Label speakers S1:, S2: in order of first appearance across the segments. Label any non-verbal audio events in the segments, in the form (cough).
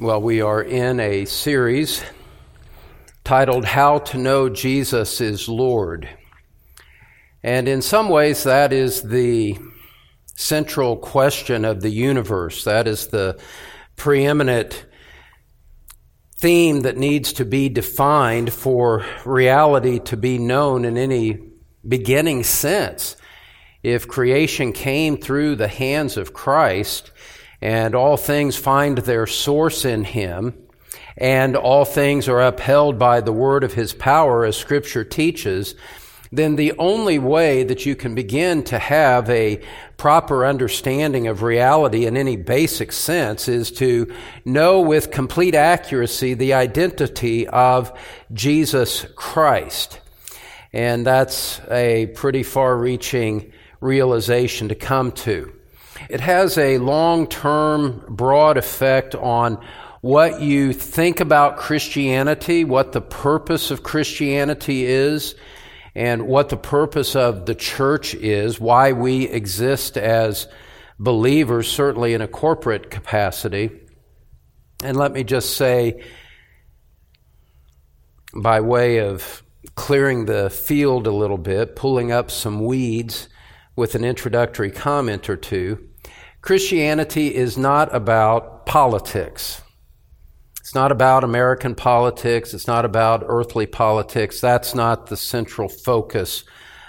S1: Well, we are in a series titled How to Know Jesus is Lord. And in some ways, that is the central question of the universe. That is the preeminent theme that needs to be defined for reality to be known in any beginning sense. If creation came through the hands of Christ, and all things find their source in him, and all things are upheld by the word of his power, as scripture teaches, then the only way that you can begin to have a proper understanding of reality in any basic sense is to know with complete accuracy the identity of Jesus Christ. And that's a pretty far reaching realization to come to. It has a long term, broad effect on what you think about Christianity, what the purpose of Christianity is, and what the purpose of the church is, why we exist as believers, certainly in a corporate capacity. And let me just say, by way of clearing the field a little bit, pulling up some weeds with an introductory comment or two, Christianity is not about politics. It's not about American politics. It's not about earthly politics. That's not the central focus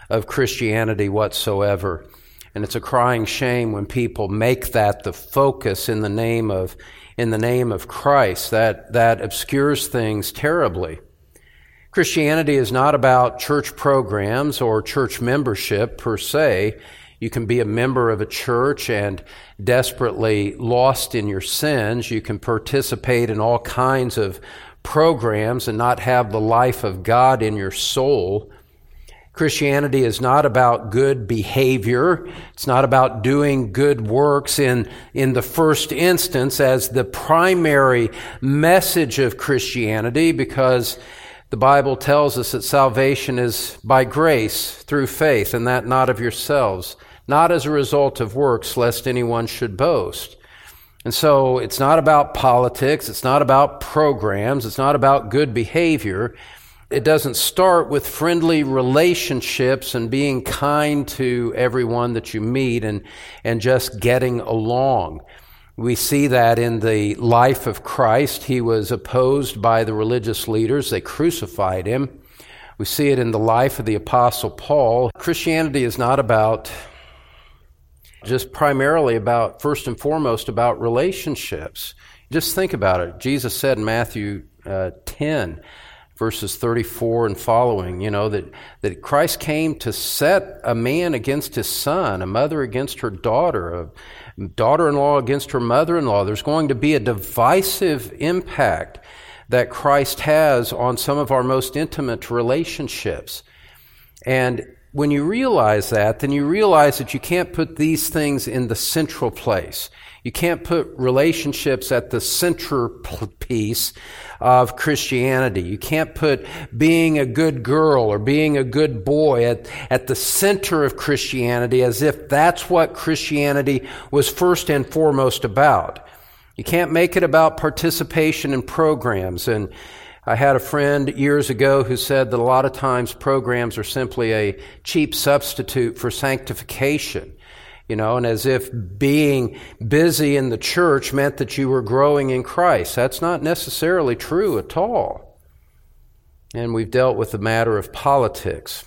S1: of Christianity whatsoever. And it's a crying shame when people make that the focus in the name of, in the name of Christ. That, that obscures things terribly. Christianity is not about church programs or church membership per se. You can be a member of a church and desperately lost in your sins. You can participate in all kinds of programs and not have the life of God in your soul. Christianity is not about good behavior. It's not about doing good works in, in the first instance as the primary message of Christianity because the Bible tells us that salvation is by grace through faith and that not of yourselves not as a result of works, lest anyone should boast. And so it's not about politics, it's not about programs, it's not about good behavior. It doesn't start with friendly relationships and being kind to everyone that you meet and, and just getting along. We see that in the life of Christ. He was opposed by the religious leaders, they crucified him. We see it in the life of the Apostle Paul. Christianity is not about just primarily about, first and foremost, about relationships. Just think about it. Jesus said in Matthew uh, 10, verses 34 and following, you know, that, that Christ came to set a man against his son, a mother against her daughter, a daughter in law against her mother in law. There's going to be a divisive impact that Christ has on some of our most intimate relationships. And when you realize that, then you realize that you can't put these things in the central place. You can't put relationships at the center piece of Christianity. You can't put being a good girl or being a good boy at, at the center of Christianity as if that's what Christianity was first and foremost about. You can't make it about participation in programs and I had a friend years ago who said that a lot of times programs are simply a cheap substitute for sanctification. You know, and as if being busy in the church meant that you were growing in Christ. That's not necessarily true at all. And we've dealt with the matter of politics.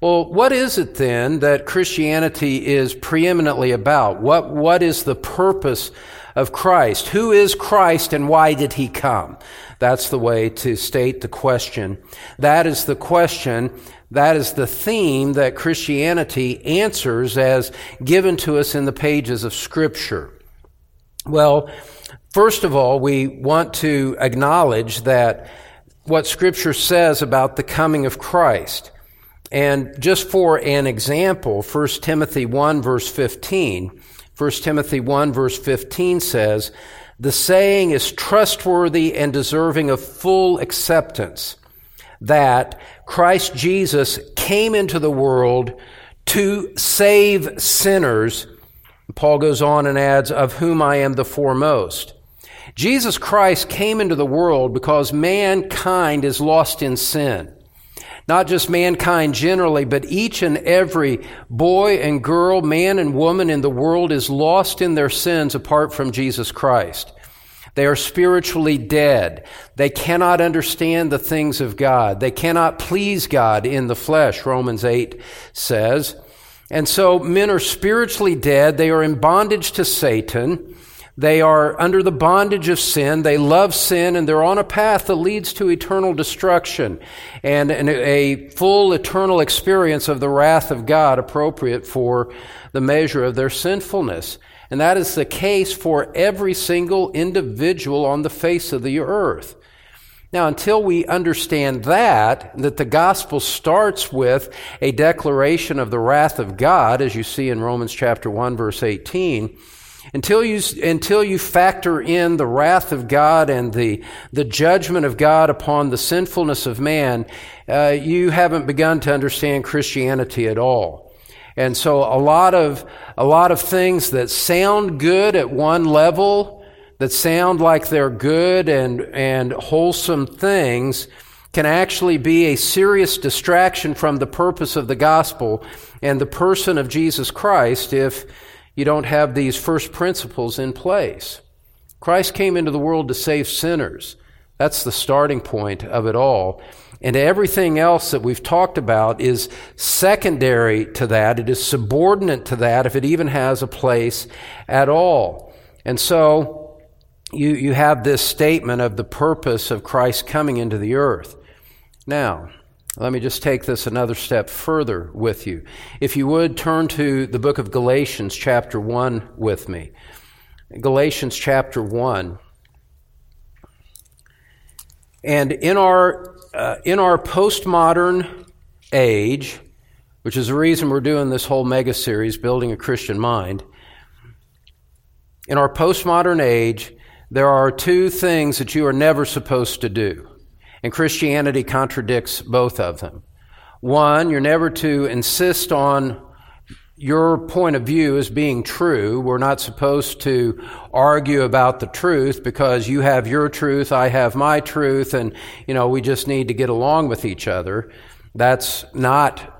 S1: Well, what is it then that Christianity is preeminently about? What, what is the purpose of Christ? Who is Christ and why did he come? That's the way to state the question. That is the question. That is the theme that Christianity answers as given to us in the pages of Scripture. Well, first of all, we want to acknowledge that what Scripture says about the coming of Christ. And just for an example, 1 Timothy 1 verse 15, 1 Timothy 1 verse 15 says, the saying is trustworthy and deserving of full acceptance that Christ Jesus came into the world to save sinners. Paul goes on and adds, of whom I am the foremost. Jesus Christ came into the world because mankind is lost in sin. Not just mankind generally, but each and every boy and girl, man and woman in the world is lost in their sins apart from Jesus Christ. They are spiritually dead. They cannot understand the things of God. They cannot please God in the flesh, Romans 8 says. And so men are spiritually dead. They are in bondage to Satan. They are under the bondage of sin. They love sin and they're on a path that leads to eternal destruction and a full eternal experience of the wrath of God appropriate for the measure of their sinfulness. And that is the case for every single individual on the face of the earth. Now, until we understand that, that the gospel starts with a declaration of the wrath of God, as you see in Romans chapter 1 verse 18, until you, until you factor in the wrath of God and the, the judgment of God upon the sinfulness of man, uh, you haven't begun to understand Christianity at all. And so a lot of, a lot of things that sound good at one level, that sound like they're good and, and wholesome things, can actually be a serious distraction from the purpose of the gospel and the person of Jesus Christ if, you don't have these first principles in place. Christ came into the world to save sinners. That's the starting point of it all. And everything else that we've talked about is secondary to that. It is subordinate to that if it even has a place at all. And so you, you have this statement of the purpose of Christ coming into the earth. Now, let me just take this another step further with you. If you would turn to the book of Galatians, chapter 1, with me. Galatians, chapter 1. And in our, uh, in our postmodern age, which is the reason we're doing this whole mega series, Building a Christian Mind, in our postmodern age, there are two things that you are never supposed to do. And Christianity contradicts both of them. One, you're never to insist on your point of view as being true. We're not supposed to argue about the truth because you have your truth, I have my truth, and, you know, we just need to get along with each other. That's not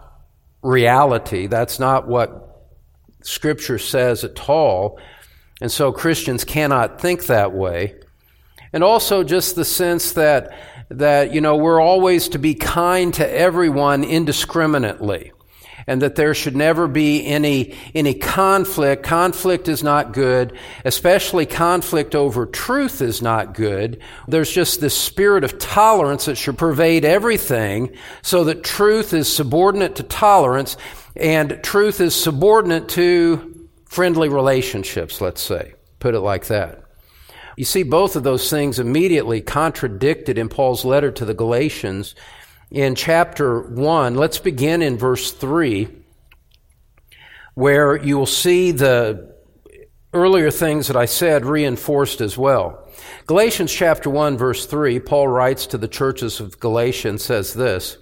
S1: reality. That's not what Scripture says at all. And so Christians cannot think that way. And also just the sense that that, you know, we're always to be kind to everyone indiscriminately and that there should never be any, any conflict. Conflict is not good, especially conflict over truth is not good. There's just this spirit of tolerance that should pervade everything so that truth is subordinate to tolerance and truth is subordinate to friendly relationships, let's say. Put it like that. You see both of those things immediately contradicted in Paul's letter to the Galatians in chapter 1. Let's begin in verse 3, where you will see the earlier things that I said reinforced as well. Galatians chapter 1 verse 3, Paul writes to the churches of Galatians says this,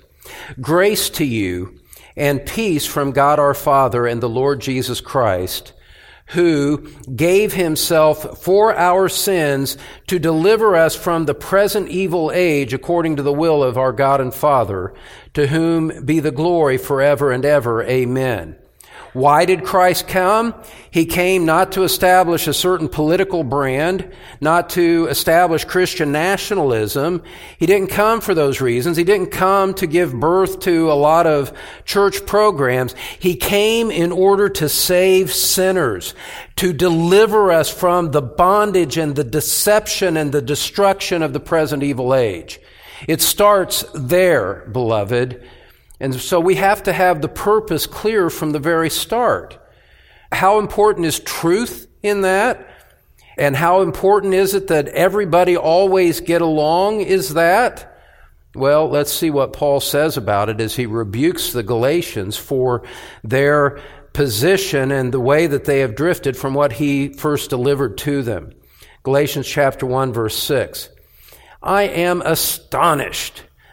S1: Grace to you and peace from God our Father and the Lord Jesus Christ, who gave himself for our sins to deliver us from the present evil age according to the will of our God and Father, to whom be the glory forever and ever. Amen. Why did Christ come? He came not to establish a certain political brand, not to establish Christian nationalism. He didn't come for those reasons. He didn't come to give birth to a lot of church programs. He came in order to save sinners, to deliver us from the bondage and the deception and the destruction of the present evil age. It starts there, beloved. And so we have to have the purpose clear from the very start. How important is truth in that? And how important is it that everybody always get along? Is that? Well, let's see what Paul says about it as he rebukes the Galatians for their position and the way that they have drifted from what he first delivered to them. Galatians chapter 1 verse 6. I am astonished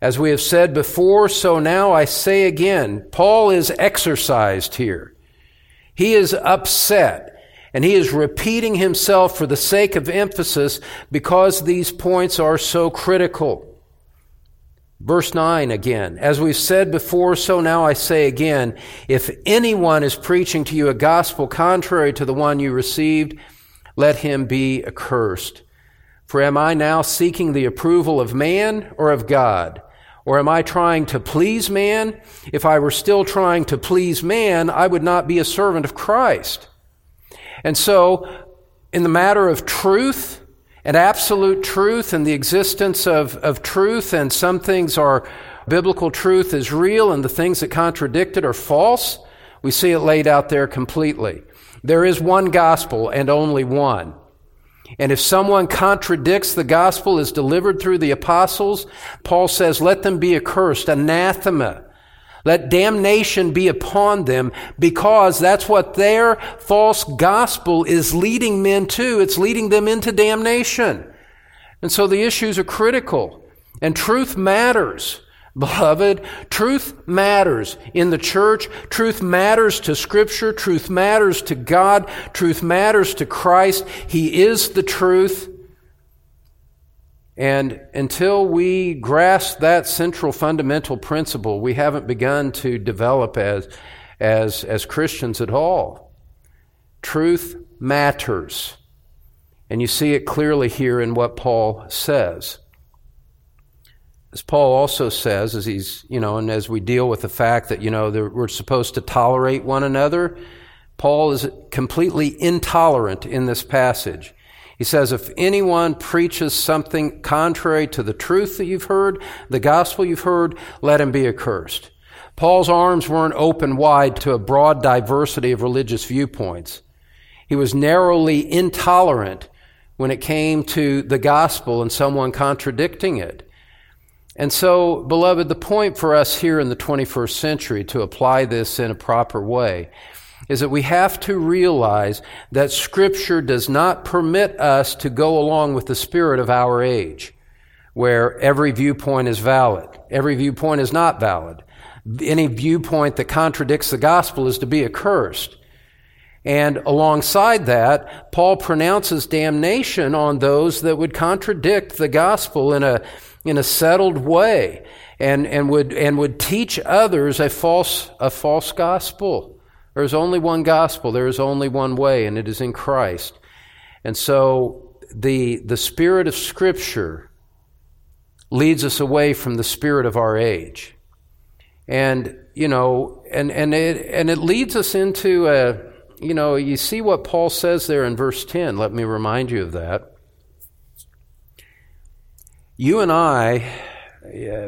S1: As we have said before, so now I say again, Paul is exercised here. He is upset and he is repeating himself for the sake of emphasis because these points are so critical. Verse 9 again. As we've said before, so now I say again, if anyone is preaching to you a gospel contrary to the one you received, let him be accursed. For am I now seeking the approval of man or of God? Or am I trying to please man? If I were still trying to please man, I would not be a servant of Christ. And so, in the matter of truth and absolute truth and the existence of, of truth, and some things are biblical truth is real and the things that contradict it are false, we see it laid out there completely. There is one gospel and only one. And if someone contradicts the gospel as delivered through the apostles, Paul says, let them be accursed, anathema. Let damnation be upon them because that's what their false gospel is leading men to. It's leading them into damnation. And so the issues are critical. And truth matters. Beloved, truth matters in the church. Truth matters to Scripture. Truth matters to God. Truth matters to Christ. He is the truth. And until we grasp that central fundamental principle, we haven't begun to develop as, as, as Christians at all. Truth matters. And you see it clearly here in what Paul says. As Paul also says, as he's, you know, and as we deal with the fact that, you know, we're supposed to tolerate one another, Paul is completely intolerant in this passage. He says, if anyone preaches something contrary to the truth that you've heard, the gospel you've heard, let him be accursed. Paul's arms weren't open wide to a broad diversity of religious viewpoints. He was narrowly intolerant when it came to the gospel and someone contradicting it. And so, beloved, the point for us here in the 21st century to apply this in a proper way is that we have to realize that Scripture does not permit us to go along with the spirit of our age, where every viewpoint is valid, every viewpoint is not valid. Any viewpoint that contradicts the gospel is to be accursed. And alongside that, Paul pronounces damnation on those that would contradict the gospel in a, in a settled way and, and, would, and would teach others a false, a false gospel. There is only one gospel, there is only one way, and it is in Christ. And so the, the spirit of Scripture leads us away from the spirit of our age. And, you know, and, and, it, and it leads us into a, you know, you see what Paul says there in verse 10. Let me remind you of that. You and I,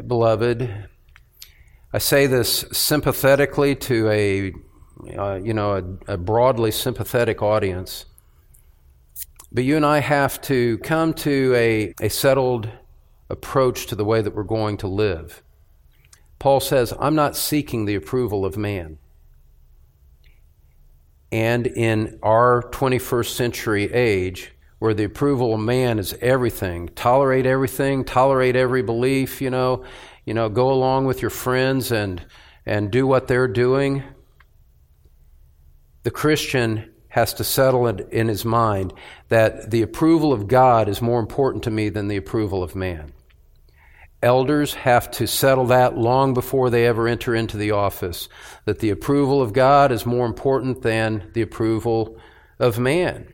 S1: beloved, I say this sympathetically to a uh, you know, a, a broadly sympathetic audience. But you and I have to come to a, a settled approach to the way that we're going to live. Paul says, I'm not seeking the approval of man. And in our 21st century age, where the approval of man is everything, tolerate everything, tolerate every belief, you know, you know, go along with your friends and and do what they're doing the Christian has to settle it in his mind that the approval of God is more important to me than the approval of man. Elders have to settle that long before they ever enter into the office, that the approval of God is more important than the approval of man.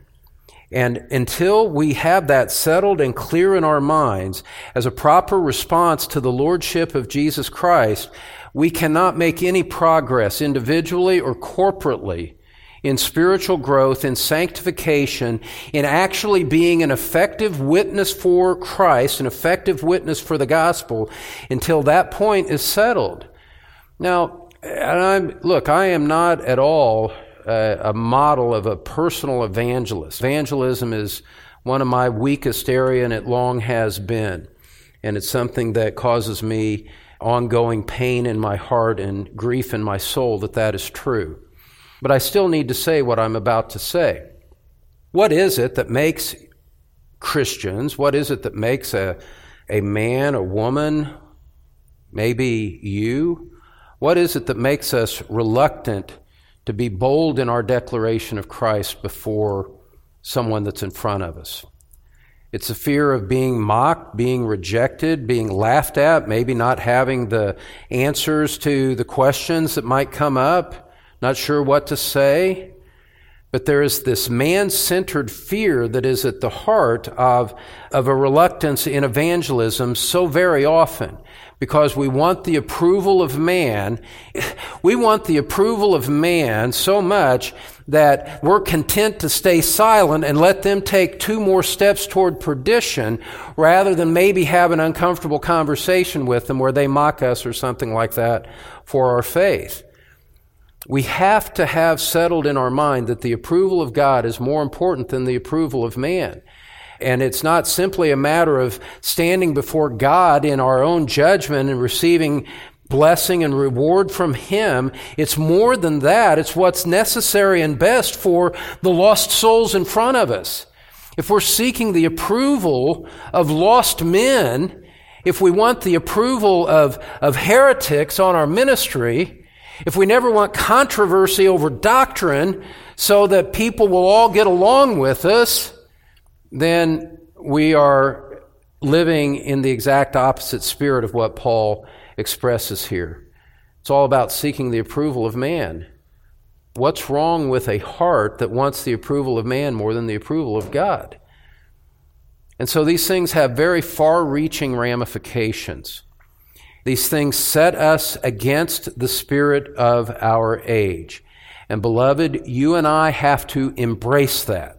S1: And until we have that settled and clear in our minds as a proper response to the Lordship of Jesus Christ, we cannot make any progress individually or corporately in spiritual growth, in sanctification, in actually being an effective witness for Christ, an effective witness for the gospel, until that point is settled. Now, look, I am not at all a, a model of a personal evangelist. Evangelism is one of my weakest area, and it long has been. And it's something that causes me ongoing pain in my heart and grief in my soul that that is true. But I still need to say what I'm about to say. What is it that makes Christians, what is it that makes a, a man, a woman, maybe you, what is it that makes us reluctant to be bold in our declaration of Christ before someone that's in front of us? It's a fear of being mocked, being rejected, being laughed at, maybe not having the answers to the questions that might come up, not sure what to say. But there is this man centered fear that is at the heart of, of a reluctance in evangelism so very often because we want the approval of man. (laughs) We want the approval of man so much that we're content to stay silent and let them take two more steps toward perdition rather than maybe have an uncomfortable conversation with them where they mock us or something like that for our faith. We have to have settled in our mind that the approval of God is more important than the approval of man. And it's not simply a matter of standing before God in our own judgment and receiving blessing and reward from Him. It's more than that. It's what's necessary and best for the lost souls in front of us. If we're seeking the approval of lost men, if we want the approval of, of heretics on our ministry, if we never want controversy over doctrine so that people will all get along with us, then we are living in the exact opposite spirit of what Paul expresses here. It's all about seeking the approval of man. What's wrong with a heart that wants the approval of man more than the approval of God? And so these things have very far reaching ramifications. These things set us against the spirit of our age. And beloved, you and I have to embrace that.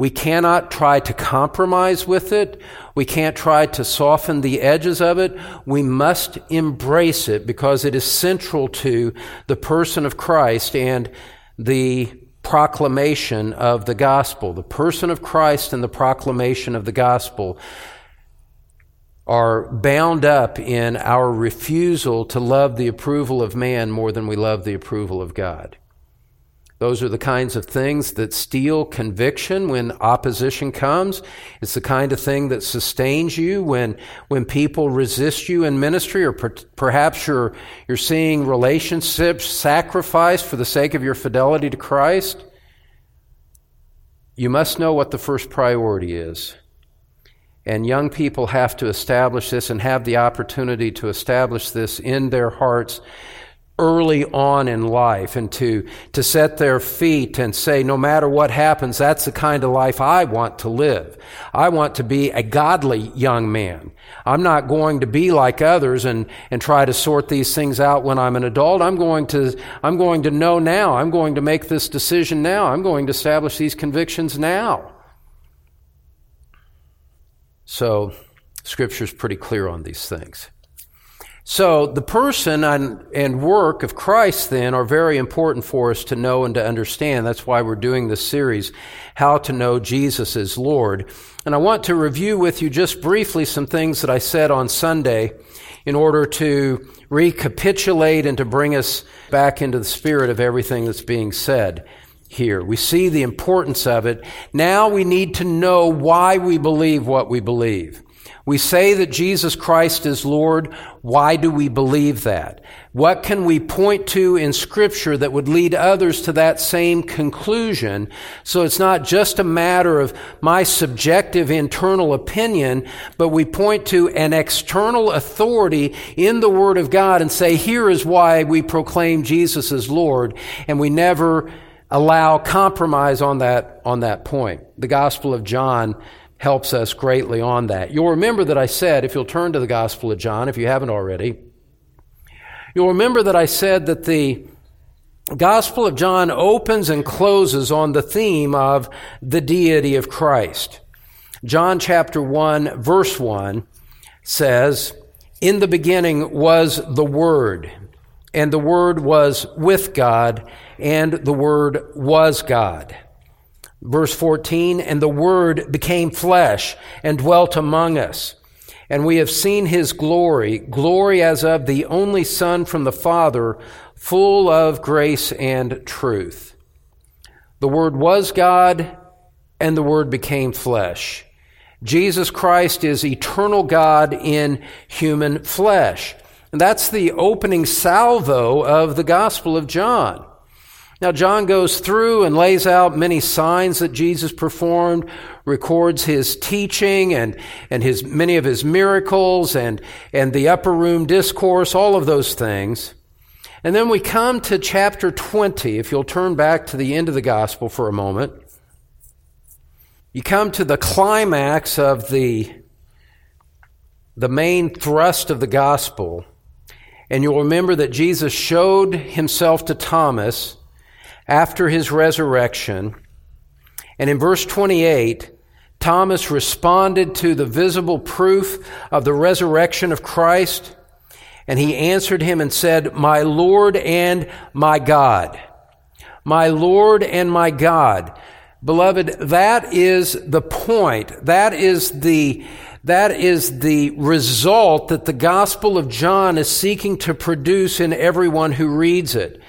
S1: We cannot try to compromise with it. We can't try to soften the edges of it. We must embrace it because it is central to the person of Christ and the proclamation of the gospel. The person of Christ and the proclamation of the gospel are bound up in our refusal to love the approval of man more than we love the approval of God. Those are the kinds of things that steal conviction when opposition comes. It's the kind of thing that sustains you when, when people resist you in ministry, or per, perhaps you're, you're seeing relationships sacrificed for the sake of your fidelity to Christ. You must know what the first priority is. And young people have to establish this and have the opportunity to establish this in their hearts early on in life and to, to set their feet and say, no matter what happens, that's the kind of life I want to live. I want to be a godly young man. I'm not going to be like others and, and try to sort these things out when I'm an adult. I'm going to, I'm going to know now. I'm going to make this decision now. I'm going to establish these convictions now. So, Scripture's pretty clear on these things. So the person and work of Christ then are very important for us to know and to understand. That's why we're doing this series, How to Know Jesus as Lord. And I want to review with you just briefly some things that I said on Sunday in order to recapitulate and to bring us back into the spirit of everything that's being said here. We see the importance of it. Now we need to know why we believe what we believe. We say that Jesus Christ is Lord. Why do we believe that? What can we point to in Scripture that would lead others to that same conclusion? So it's not just a matter of my subjective internal opinion, but we point to an external authority in the Word of God and say, here is why we proclaim Jesus as Lord. And we never allow compromise on that, on that point. The Gospel of John helps us greatly on that. You'll remember that I said, if you'll turn to the Gospel of John, if you haven't already, you'll remember that I said that the Gospel of John opens and closes on the theme of the deity of Christ. John chapter 1, verse 1 says, In the beginning was the Word, and the Word was with God, and the Word was God. Verse 14, and the Word became flesh and dwelt among us. And we have seen his glory, glory as of the only Son from the Father, full of grace and truth. The Word was God, and the Word became flesh. Jesus Christ is eternal God in human flesh. And that's the opening salvo of the Gospel of John. Now, John goes through and lays out many signs that Jesus performed, records his teaching and, and his, many of his miracles and, and the upper room discourse, all of those things. And then we come to chapter 20, if you'll turn back to the end of the gospel for a moment. You come to the climax of the, the main thrust of the gospel, and you'll remember that Jesus showed himself to Thomas after his resurrection. And in verse 28, Thomas responded to the visible proof of the resurrection of Christ, and he answered him and said, My Lord and my God. My Lord and my God. Beloved, that is the point. That is the, that is the result that the Gospel of John is seeking to produce in everyone who reads it.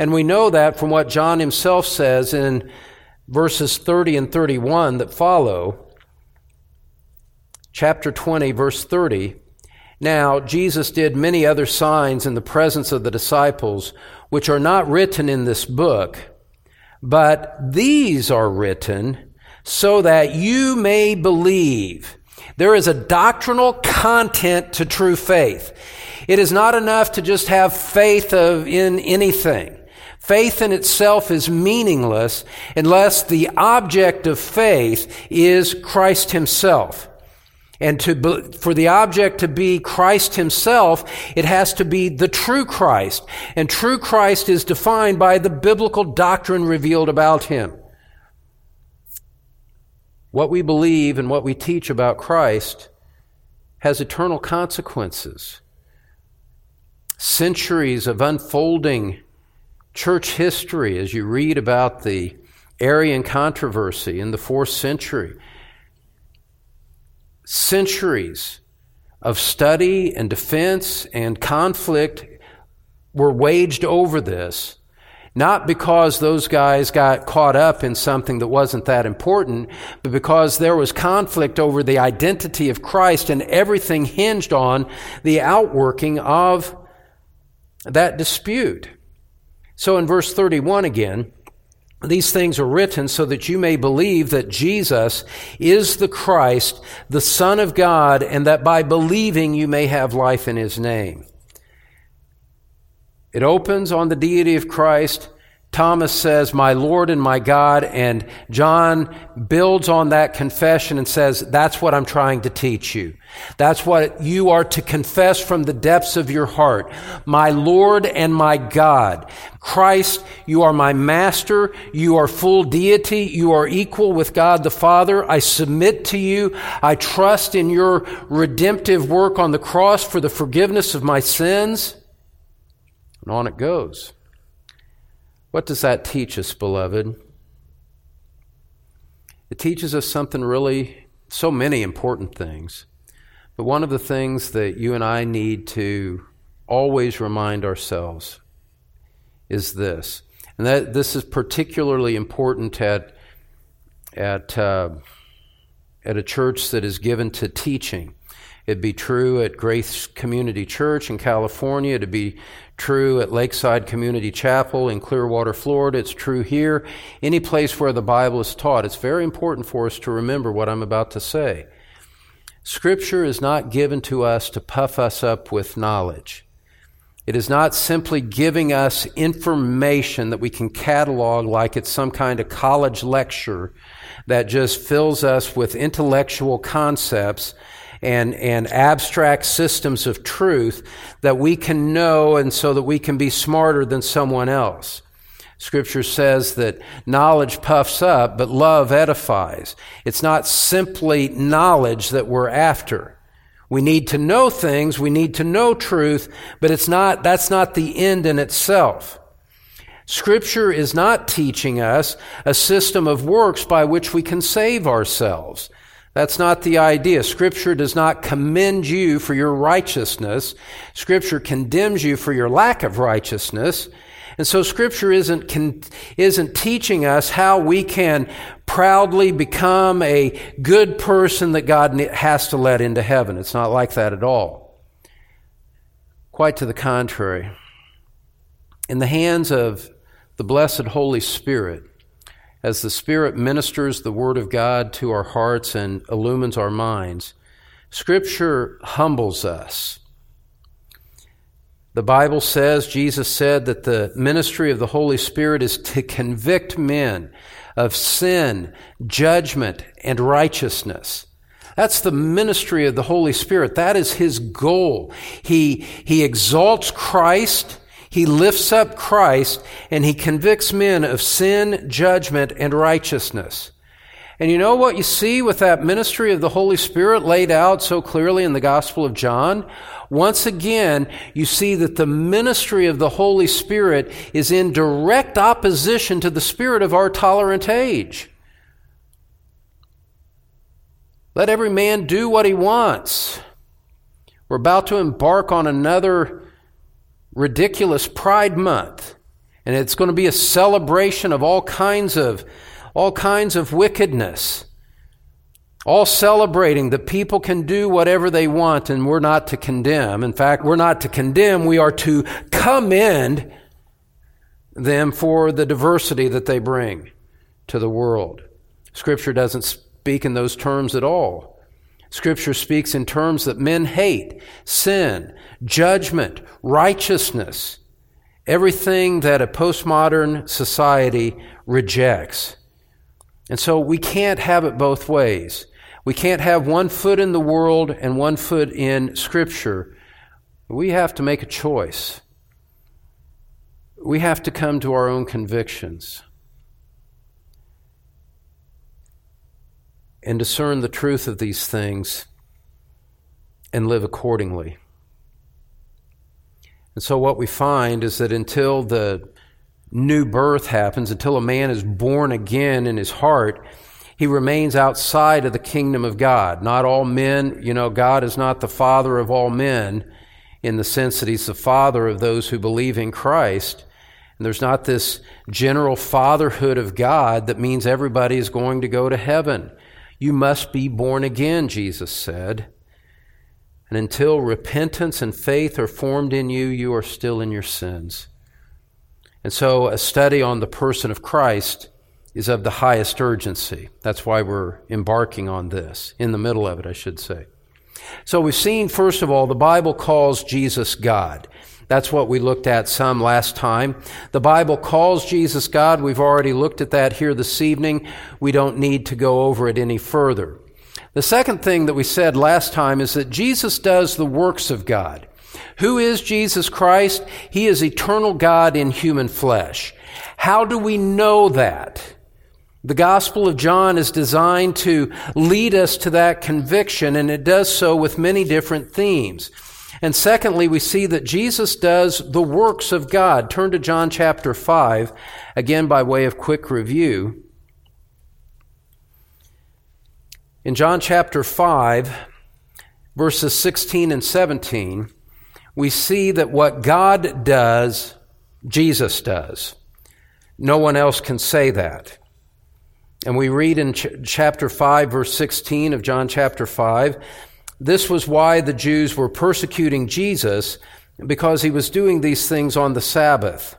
S1: And we know that from what John himself says in verses 30 and 31 that follow. Chapter 20, verse 30. Now, Jesus did many other signs in the presence of the disciples, which are not written in this book, but these are written so that you may believe. There is a doctrinal content to true faith. It is not enough to just have faith of, in anything. Faith in itself is meaningless unless the object of faith is Christ Himself. And to, for the object to be Christ Himself, it has to be the true Christ. And true Christ is defined by the biblical doctrine revealed about Him. What we believe and what we teach about Christ has eternal consequences. Centuries of unfolding church history as you read about the Arian controversy in the fourth century. Centuries of study and defense and conflict were waged over this, not because those guys got caught up in something that wasn't that important, but because there was conflict over the identity of Christ and everything hinged on the outworking of that dispute. So in verse 31 again, these things are written so that you may believe that Jesus is the Christ, the Son of God, and that by believing you may have life in His name. It opens on the deity of Christ Thomas says, My Lord and my God, and John builds on that confession and says, That's what I'm trying to teach you. That's what you are to confess from the depths of your heart. My Lord and my God. Christ, you are my master. You are full deity. You are equal with God the Father. I submit to you. I trust in your redemptive work on the cross for the forgiveness of my sins. And on it goes. What does that teach us, beloved? It teaches us something really, so many important things. But one of the things that you and I need to always remind ourselves is this. And that this is particularly important at, at, uh, at a church that is given to teaching. It'd be true at Grace Community Church in California. It'd be true at Lakeside Community Chapel in Clearwater, Florida. It's true here. Any place where the Bible is taught. It's very important for us to remember what I'm about to say. Scripture is not given to us to puff us up with knowledge. It is not simply giving us information that we can catalog like it's some kind of college lecture that just fills us with intellectual concepts and, and abstract systems of truth that we can know and so that we can be smarter than someone else. Scripture says that knowledge puffs up, but love edifies. It's not simply knowledge that we're after. We need to know things, we need to know truth, but it's not, that's not the end in itself. Scripture is not teaching us a system of works by which we can save ourselves. That's not the idea. Scripture does not commend you for your righteousness. Scripture condemns you for your lack of righteousness. And so Scripture isn't, isn't teaching us how we can proudly become a good person that God has to let into heaven. It's not like that at all. Quite to the contrary. In the hands of the blessed Holy Spirit, as the Spirit ministers the Word of God to our hearts and illumines our minds, Scripture humbles us. The Bible says, Jesus said that the ministry of the Holy Spirit is to convict men of sin, judgment, and righteousness. That's the ministry of the Holy Spirit. That is His goal. He, He exalts Christ he lifts up Christ and he convicts men of sin, judgment, and righteousness. And you know what you see with that ministry of the Holy Spirit laid out so clearly in the Gospel of John? Once again, you see that the ministry of the Holy Spirit is in direct opposition to the spirit of our tolerant age. Let every man do what he wants. We're about to embark on another ridiculous Pride Month, and it's going to be a celebration of all kinds of all kinds of wickedness. All celebrating that people can do whatever they want and we're not to condemn. In fact, we're not to condemn, we are to commend them for the diversity that they bring to the world. Scripture doesn't speak in those terms at all. Scripture speaks in terms that men hate sin, judgment, righteousness, everything that a postmodern society rejects. And so we can't have it both ways. We can't have one foot in the world and one foot in Scripture. We have to make a choice. We have to come to our own convictions. And discern the truth of these things and live accordingly. And so, what we find is that until the new birth happens, until a man is born again in his heart, he remains outside of the kingdom of God. Not all men, you know, God is not the father of all men in the sense that he's the father of those who believe in Christ. And there's not this general fatherhood of God that means everybody is going to go to heaven. You must be born again, Jesus said. And until repentance and faith are formed in you, you are still in your sins. And so a study on the person of Christ is of the highest urgency. That's why we're embarking on this, in the middle of it, I should say. So we've seen, first of all, the Bible calls Jesus God. That's what we looked at some last time. The Bible calls Jesus God. We've already looked at that here this evening. We don't need to go over it any further. The second thing that we said last time is that Jesus does the works of God. Who is Jesus Christ? He is eternal God in human flesh. How do we know that? The Gospel of John is designed to lead us to that conviction, and it does so with many different themes. And secondly, we see that Jesus does the works of God. Turn to John chapter 5, again by way of quick review. In John chapter 5, verses 16 and 17, we see that what God does, Jesus does. No one else can say that. And we read in ch- chapter 5, verse 16 of John chapter 5 this was why the Jews were persecuting Jesus, because he was doing these things on the Sabbath.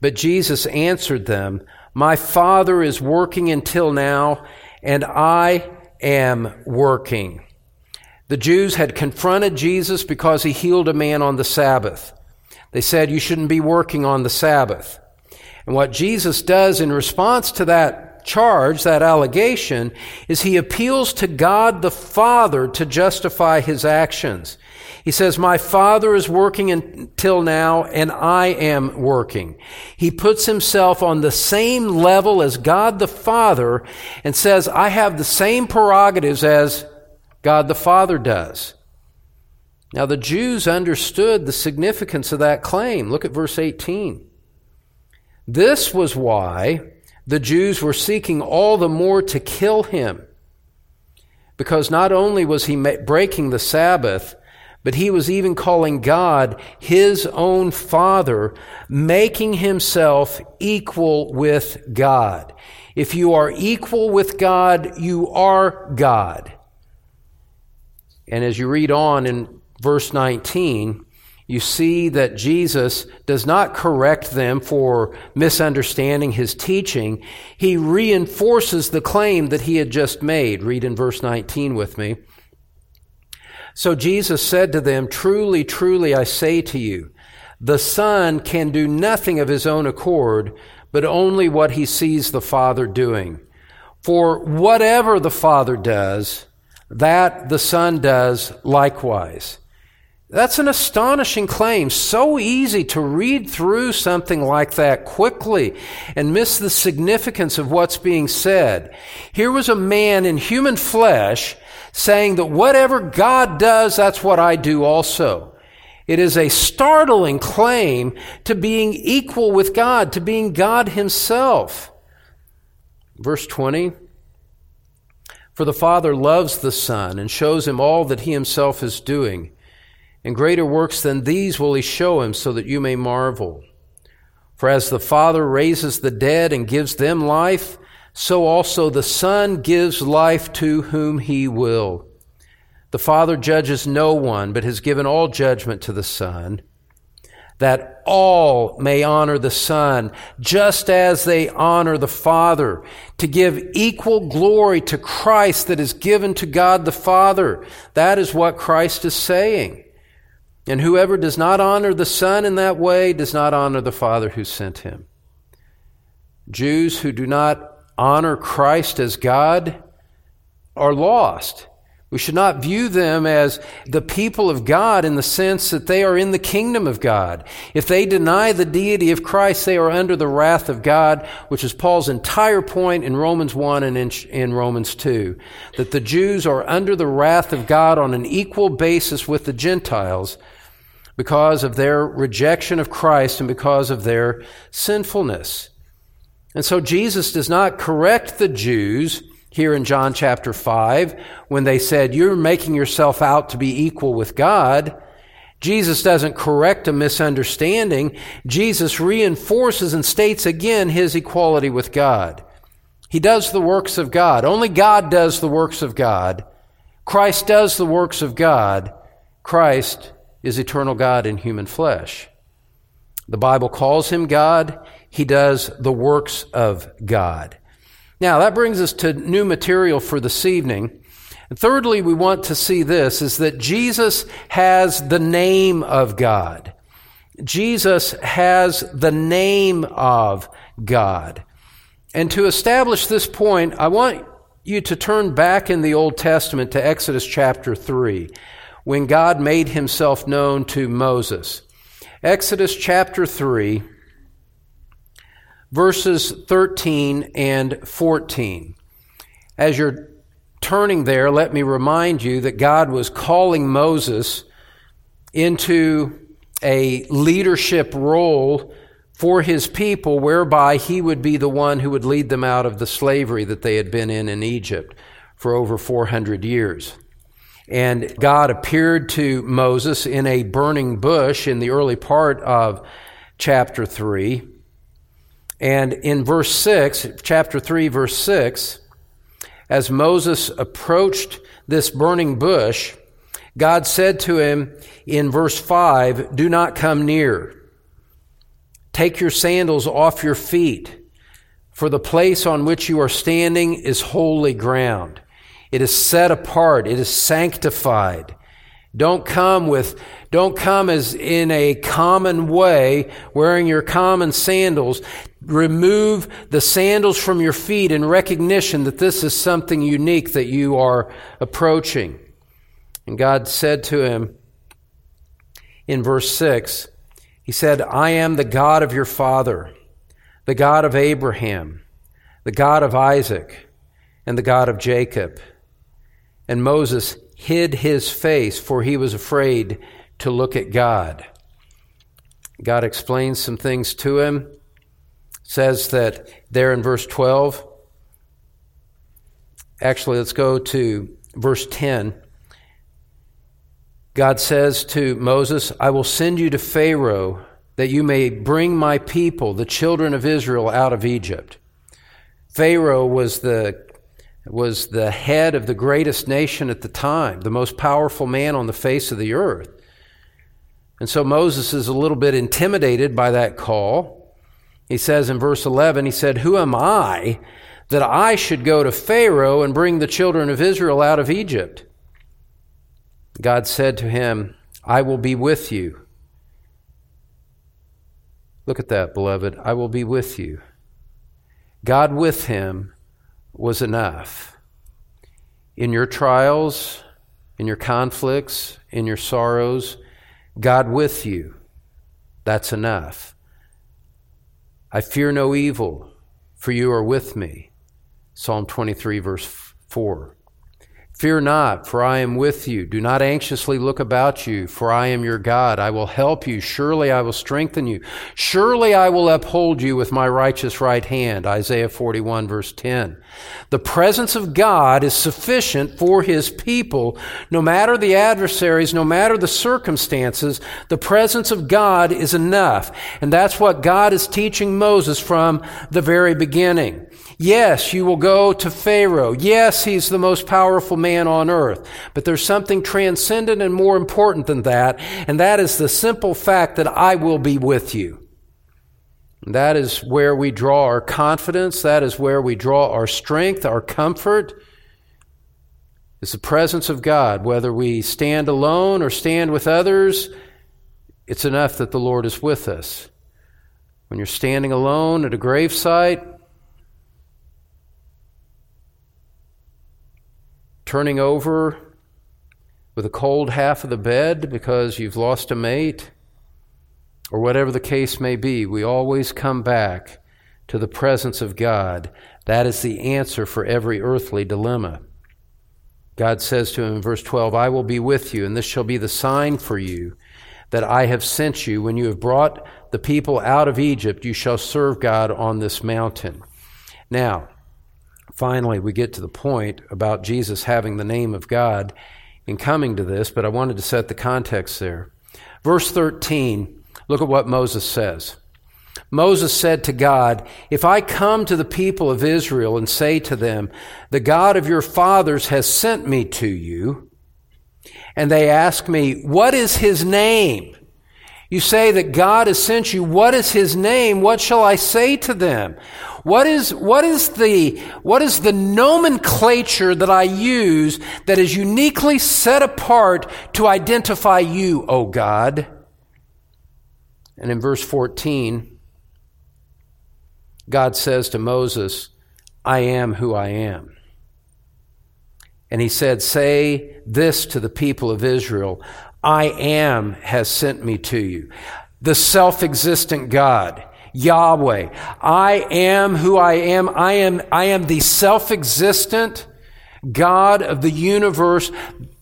S1: But Jesus answered them, My Father is working until now, and I am working. The Jews had confronted Jesus because he healed a man on the Sabbath. They said, You shouldn't be working on the Sabbath. And what Jesus does in response to charge, that allegation, is he appeals to God the Father to justify his actions. He says, My Father is working until now, and I am working. He puts himself on the same level as God the Father and says, I have the same prerogatives as God the Father does. Now, the Jews understood the significance of that claim. Look at verse 18. This was why the Jews were seeking all the more to kill him. Because not only was he breaking the Sabbath, but he was even calling God his own Father, making himself equal with God. If you are equal with God, you are God. And as you read on in verse 19, you see that Jesus does not correct them for misunderstanding his teaching. He reinforces the claim that he had just made. Read in verse 19 with me. So Jesus said to them, Truly, truly, I say to you, the Son can do nothing of his own accord, but only what he sees the Father doing. For whatever the Father does, that the Son does likewise. That's an astonishing claim. So easy to read through something like that quickly and miss the significance of what's being said. Here was a man in human flesh saying that whatever God does, that's what I do also. It is a startling claim to being equal with God, to being God Himself. Verse 20 For the Father loves the Son and shows him all that He Himself is doing. And greater works than these will He show him, so that you may marvel. For as the Father raises the dead and gives them life, so also the Son gives life to whom he will. The Father judges no one, but has given all judgment to the Son, that all may honor the Son, just as they honor the Father, to give equal glory to Christ that is given to God the Father. That is what Christ is saying. And whoever does not honor the Son in that way does not honor the Father who sent him. Jews who do not honor Christ as God are lost. We should not view them as the people of God in the sense that they are in the kingdom of God. If they deny the deity of Christ, they are under the wrath of God, which is Paul's entire point in Romans 1 and in, in Romans 2. That the Jews are under the wrath of God on an equal basis with the Gentiles because of their rejection of Christ and because of their sinfulness. And so Jesus does not correct the Jews here in John chapter 5 when they said, You're making yourself out to be equal with God. Jesus doesn't correct a misunderstanding. Jesus reinforces and states again his equality with God. He does the works of God. Only God does the works of God. Christ does the works of God. Christ is eternal God in human flesh. The Bible calls him God. He does the works of God. Now, that brings us to new material for this evening. And thirdly, we want to see this is that Jesus has the name of God. Jesus has the name of God. And to establish this point, I want you to turn back in the Old Testament to Exodus chapter 3, when God made himself known to Moses. Exodus chapter 3, verses 13 and 14. As you're turning there, let me remind you that God was calling Moses into a leadership role for his people, whereby he would be the one who would lead them out of the slavery that they had been in in Egypt for over 400 years. And God appeared to Moses in a burning bush in the early part of chapter 3. And in verse 6, chapter 3, verse 6, as Moses approached this burning bush, God said to him in verse 5, Do not come near. Take your sandals off your feet, for the place on which you are standing is holy ground. It is set apart. It is sanctified. Don't come with, don't come as in a common way, wearing your common sandals. Remove the sandals from your feet in recognition that this is something unique that you are approaching. And God said to him in verse 6, He said, I am the God of your father, the God of Abraham, the God of Isaac, and the God of Jacob. And Moses hid his face, for he was afraid to look at God. God explains some things to him, says that there in verse 12. Actually, let's go to verse 10. God says to Moses, I will send you to Pharaoh that you may bring my people, the children of Israel, out of Egypt. Pharaoh was the, was the head of the greatest nation at the time, the most powerful man on the face of the earth. And so Moses is a little bit intimidated by that call. He says in verse 11, he said, Who am I that I should go to Pharaoh and bring the children of Israel out of Egypt? God said to him, I will be with you Look at that, beloved. I will be with you. God with him was enough. In your trials, in your conflicts, in your sorrows, God with you, that's enough. I fear no evil, for you are with me. Psalm 23, verse 4. Fear not, for I am with you. Do not anxiously look about you, for I am your God. I will help you. Surely I will strengthen you. Surely I will uphold you with my righteous right hand. Isaiah 41 verse 10. The presence of God is sufficient for his people. No matter the adversaries, no matter the circumstances, the presence of God is enough. And that's what God is teaching Moses from the very beginning. Yes, you will go to Pharaoh. Yes, he's the most powerful man on earth. But there's something transcendent and more important than that, and that is the simple fact that I will be with you. That is where we draw our confidence. That is where we draw our strength, our comfort. It's the presence of God. Whether we stand alone or stand with others, it's enough that the Lord is with us. When you're standing alone at a gravesite, turning over with a cold half of the bed because you've lost a mate, or whatever the case may be, we always come back to the presence of God. That is the answer for every earthly dilemma. God says to him in verse 12, I will be with you, and this shall be the sign for you that I have sent you. When you have brought the people out of Egypt, you shall serve God on this mountain. Now, finally we get to the point about Jesus having the name of God in coming to this, but I wanted to set the context there. Verse 13, look at what Moses says. Moses said to God, If I come to the people of Israel and say to them, The God of your fathers has sent me to you, and they ask me, What is his name? You say that God has sent you. What is his name? What shall I say to them? What is, what is the, what is the nomenclature that I use that is uniquely set apart to identify you, O God? And in verse 14, God says to Moses, I am who I am. And he said, Say this to the people of Israel I am has sent me to you. The self existent God. Yahweh. I am who I am. I am, I am the self-existent God of the universe.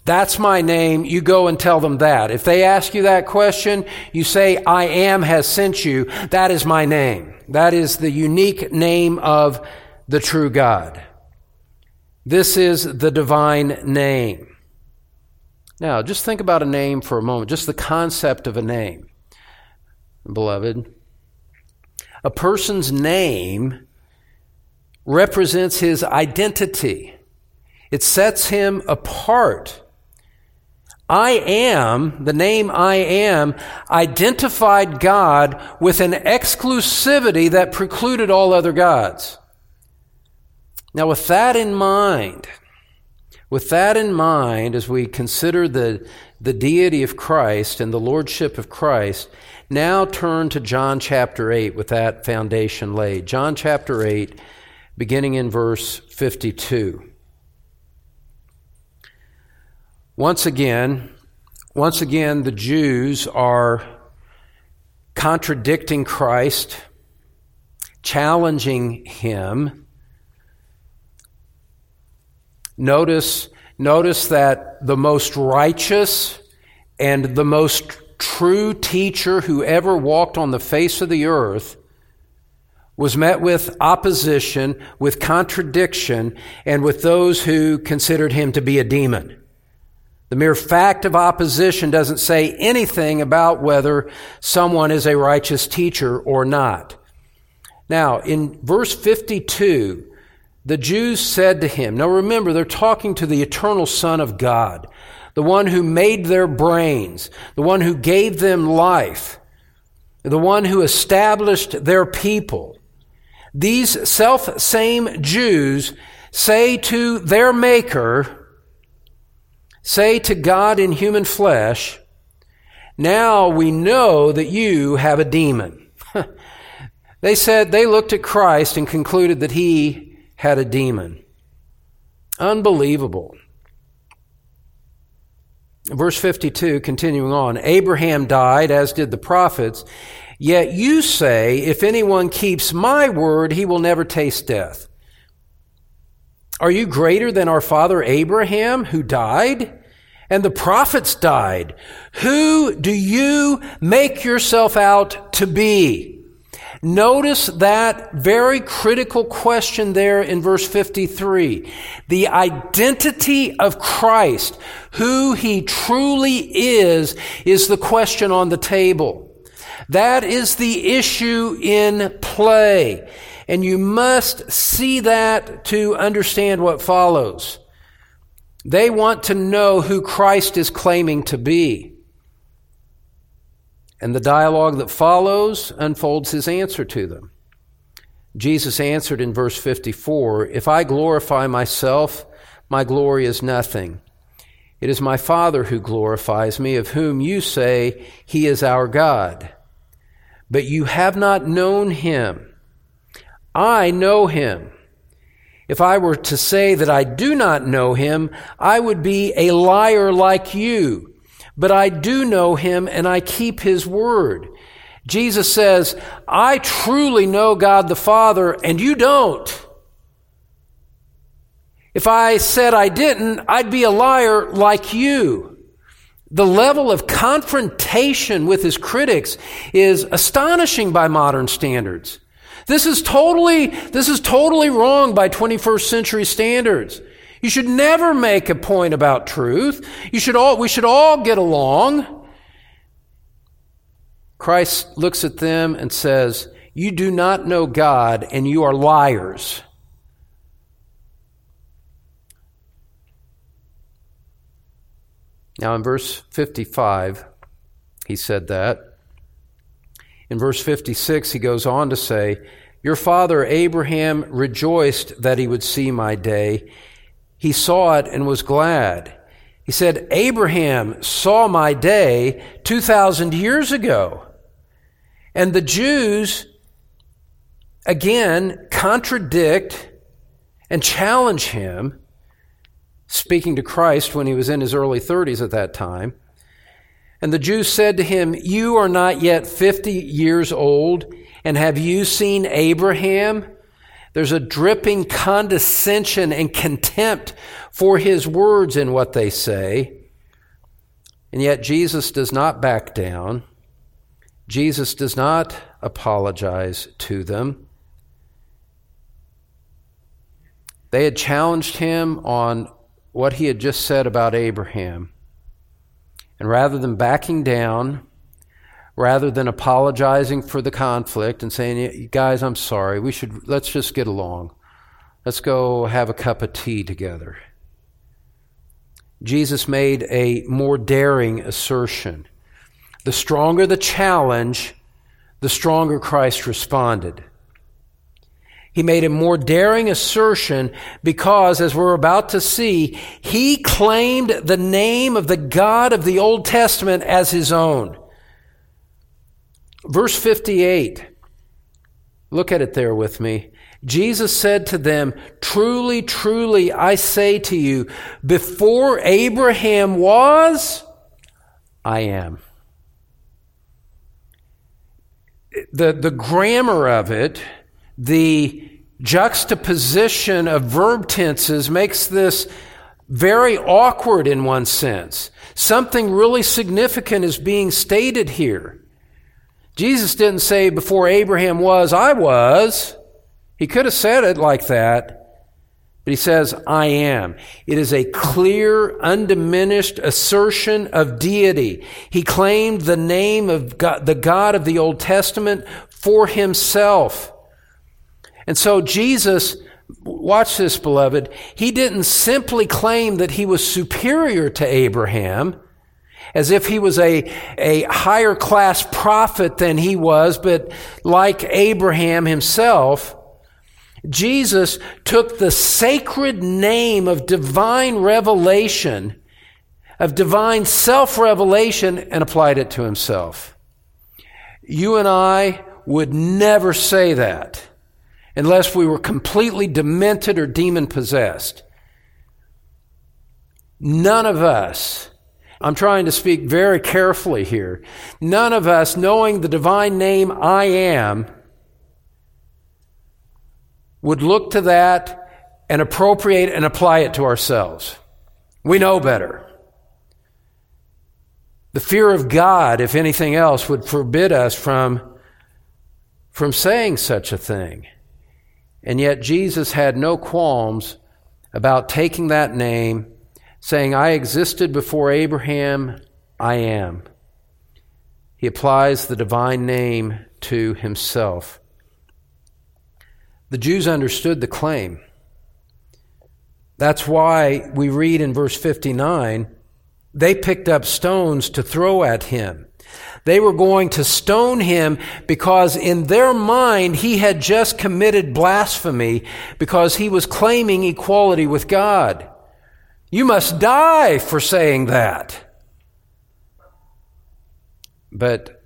S1: That's my name. You go and tell them that. If they ask you that question, you say, I am has sent you. That is my name. That is the unique name of the true God. This is the divine name. Now, just think about a name for a moment, just the concept of a name. Beloved, a person's name represents his identity, it sets him apart. I am, the name I am, identified God with an exclusivity that precluded all other gods. Now, with that in mind, with that in mind, as we consider the, the deity of Christ and the lordship of Christ, now turn to John chapter 8 with that foundation laid. John chapter 8, beginning in verse 52. Once again, once again, the Jews are contradicting Christ, challenging him. Notice, notice that the most righteous and the most true teacher who ever walked on the face of the earth was met with opposition, with contradiction, and with those who considered him to be a demon. The mere fact of opposition doesn't say anything about whether someone is a righteous teacher or not. Now, in verse 52, the Jews said to him, now remember, they're talking to the eternal Son of God, the one who made their brains, the one who gave them life, the one who established their people. These self same Jews say to their Maker, say to God in human flesh, now we know that you have a demon. (laughs) they said they looked at Christ and concluded that he had a demon. Unbelievable. Verse 52, continuing on, Abraham died, as did the prophets, Yet you say, if anyone keeps my word, he will never taste death. Are you greater than our father Abraham, who died? And the prophets died. Who do you make yourself out to be? Notice that very critical question there in verse 53. The identity of Christ, who he truly is, is the question on the table. That is the issue in play. And you must see that to understand what follows. They want to know who Christ is claiming to be. And the dialogue that follows unfolds his answer to them. Jesus answered in verse 54 If I glorify myself, my glory is nothing. It is my Father who glorifies me, of whom you say, He is our God but you have not known him. I know him. If I were to say that I do not know him, I would be a liar like you. But I do know him and I keep his word. Jesus says, I truly know God the Father and you don't. If I said I didn't, I'd be a liar like you. The level of confrontation with his critics is astonishing by modern standards. This is totally, this is totally wrong by 21st century standards. You should never make a point about truth. You should all, we should all get along. Christ looks at them and says, You do not know God and you are liars. Now, in verse 55, he said that. In verse 56, he goes on to say, Your father Abraham rejoiced that he would see my day. He saw it and was glad. He said, Abraham saw my day 2,000 years ago. And the Jews, again, contradict and challenge him speaking to Christ when he was in his early 30s at that time. And the Jews said to him, You are not yet 50 years old, and have you seen Abraham? There's a dripping condescension and contempt for his words in what they say. And yet Jesus does not back down. Jesus does not apologize to them. They had challenged him on what he had just said about Abraham. And rather than backing down, rather than apologizing for the conflict and saying, guys, I'm sorry, we should, let's just get along. Let's go have a cup of tea together. Jesus made a more daring assertion. The stronger the challenge, the stronger Christ responded. He made a more daring assertion because, as we're about to see, he claimed the name of the God of the Old Testament as his own. Verse 58. Look at it there with me. Jesus said to them, Truly, truly, I say to you, before Abraham was, I am. The, the grammar of it the juxtaposition of verb tenses makes this very awkward in one sense. Something really significant is being stated here. Jesus didn't say, Before Abraham was, I was. He could have said it like that. But he says, I am. It is a clear, undiminished assertion of deity. He claimed the name of God, the God of the Old Testament for himself. And so Jesus, watch this, beloved, he didn't simply claim that he was superior to Abraham as if he was a, a higher class prophet than he was, but like Abraham himself, Jesus took the sacred name of divine revelation, of divine self revelation, and applied it to himself. You and I would never say that unless we were completely demented or demon possessed. None of us I'm trying to speak very carefully here. None of us, knowing the divine name I am, would look to that and appropriate and apply it to ourselves. We know better. The fear of God, if anything else, would forbid us from, from saying such a thing. And yet Jesus had no qualms about taking that name saying, I existed before Abraham, I am. He applies the divine name to himself. The Jews understood the claim. That's why we read in verse 59 they picked up stones to throw at him. They were going to stone him because in their mind he had just committed blasphemy because he was claiming equality with God. You must die for saying that. But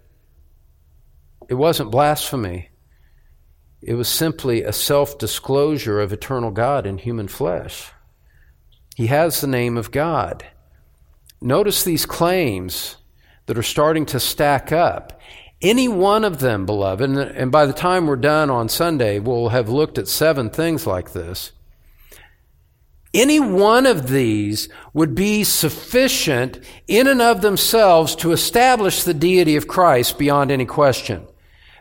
S1: it wasn't blasphemy. It was simply a self disclosure of eternal God in human flesh. He has the name of God. Notice these claims that are starting to stack up. Any one of them, beloved, and by the time we're done on Sunday, we'll have looked at seven things like this. Any one of these would be sufficient in and of themselves to establish the deity of Christ beyond any question,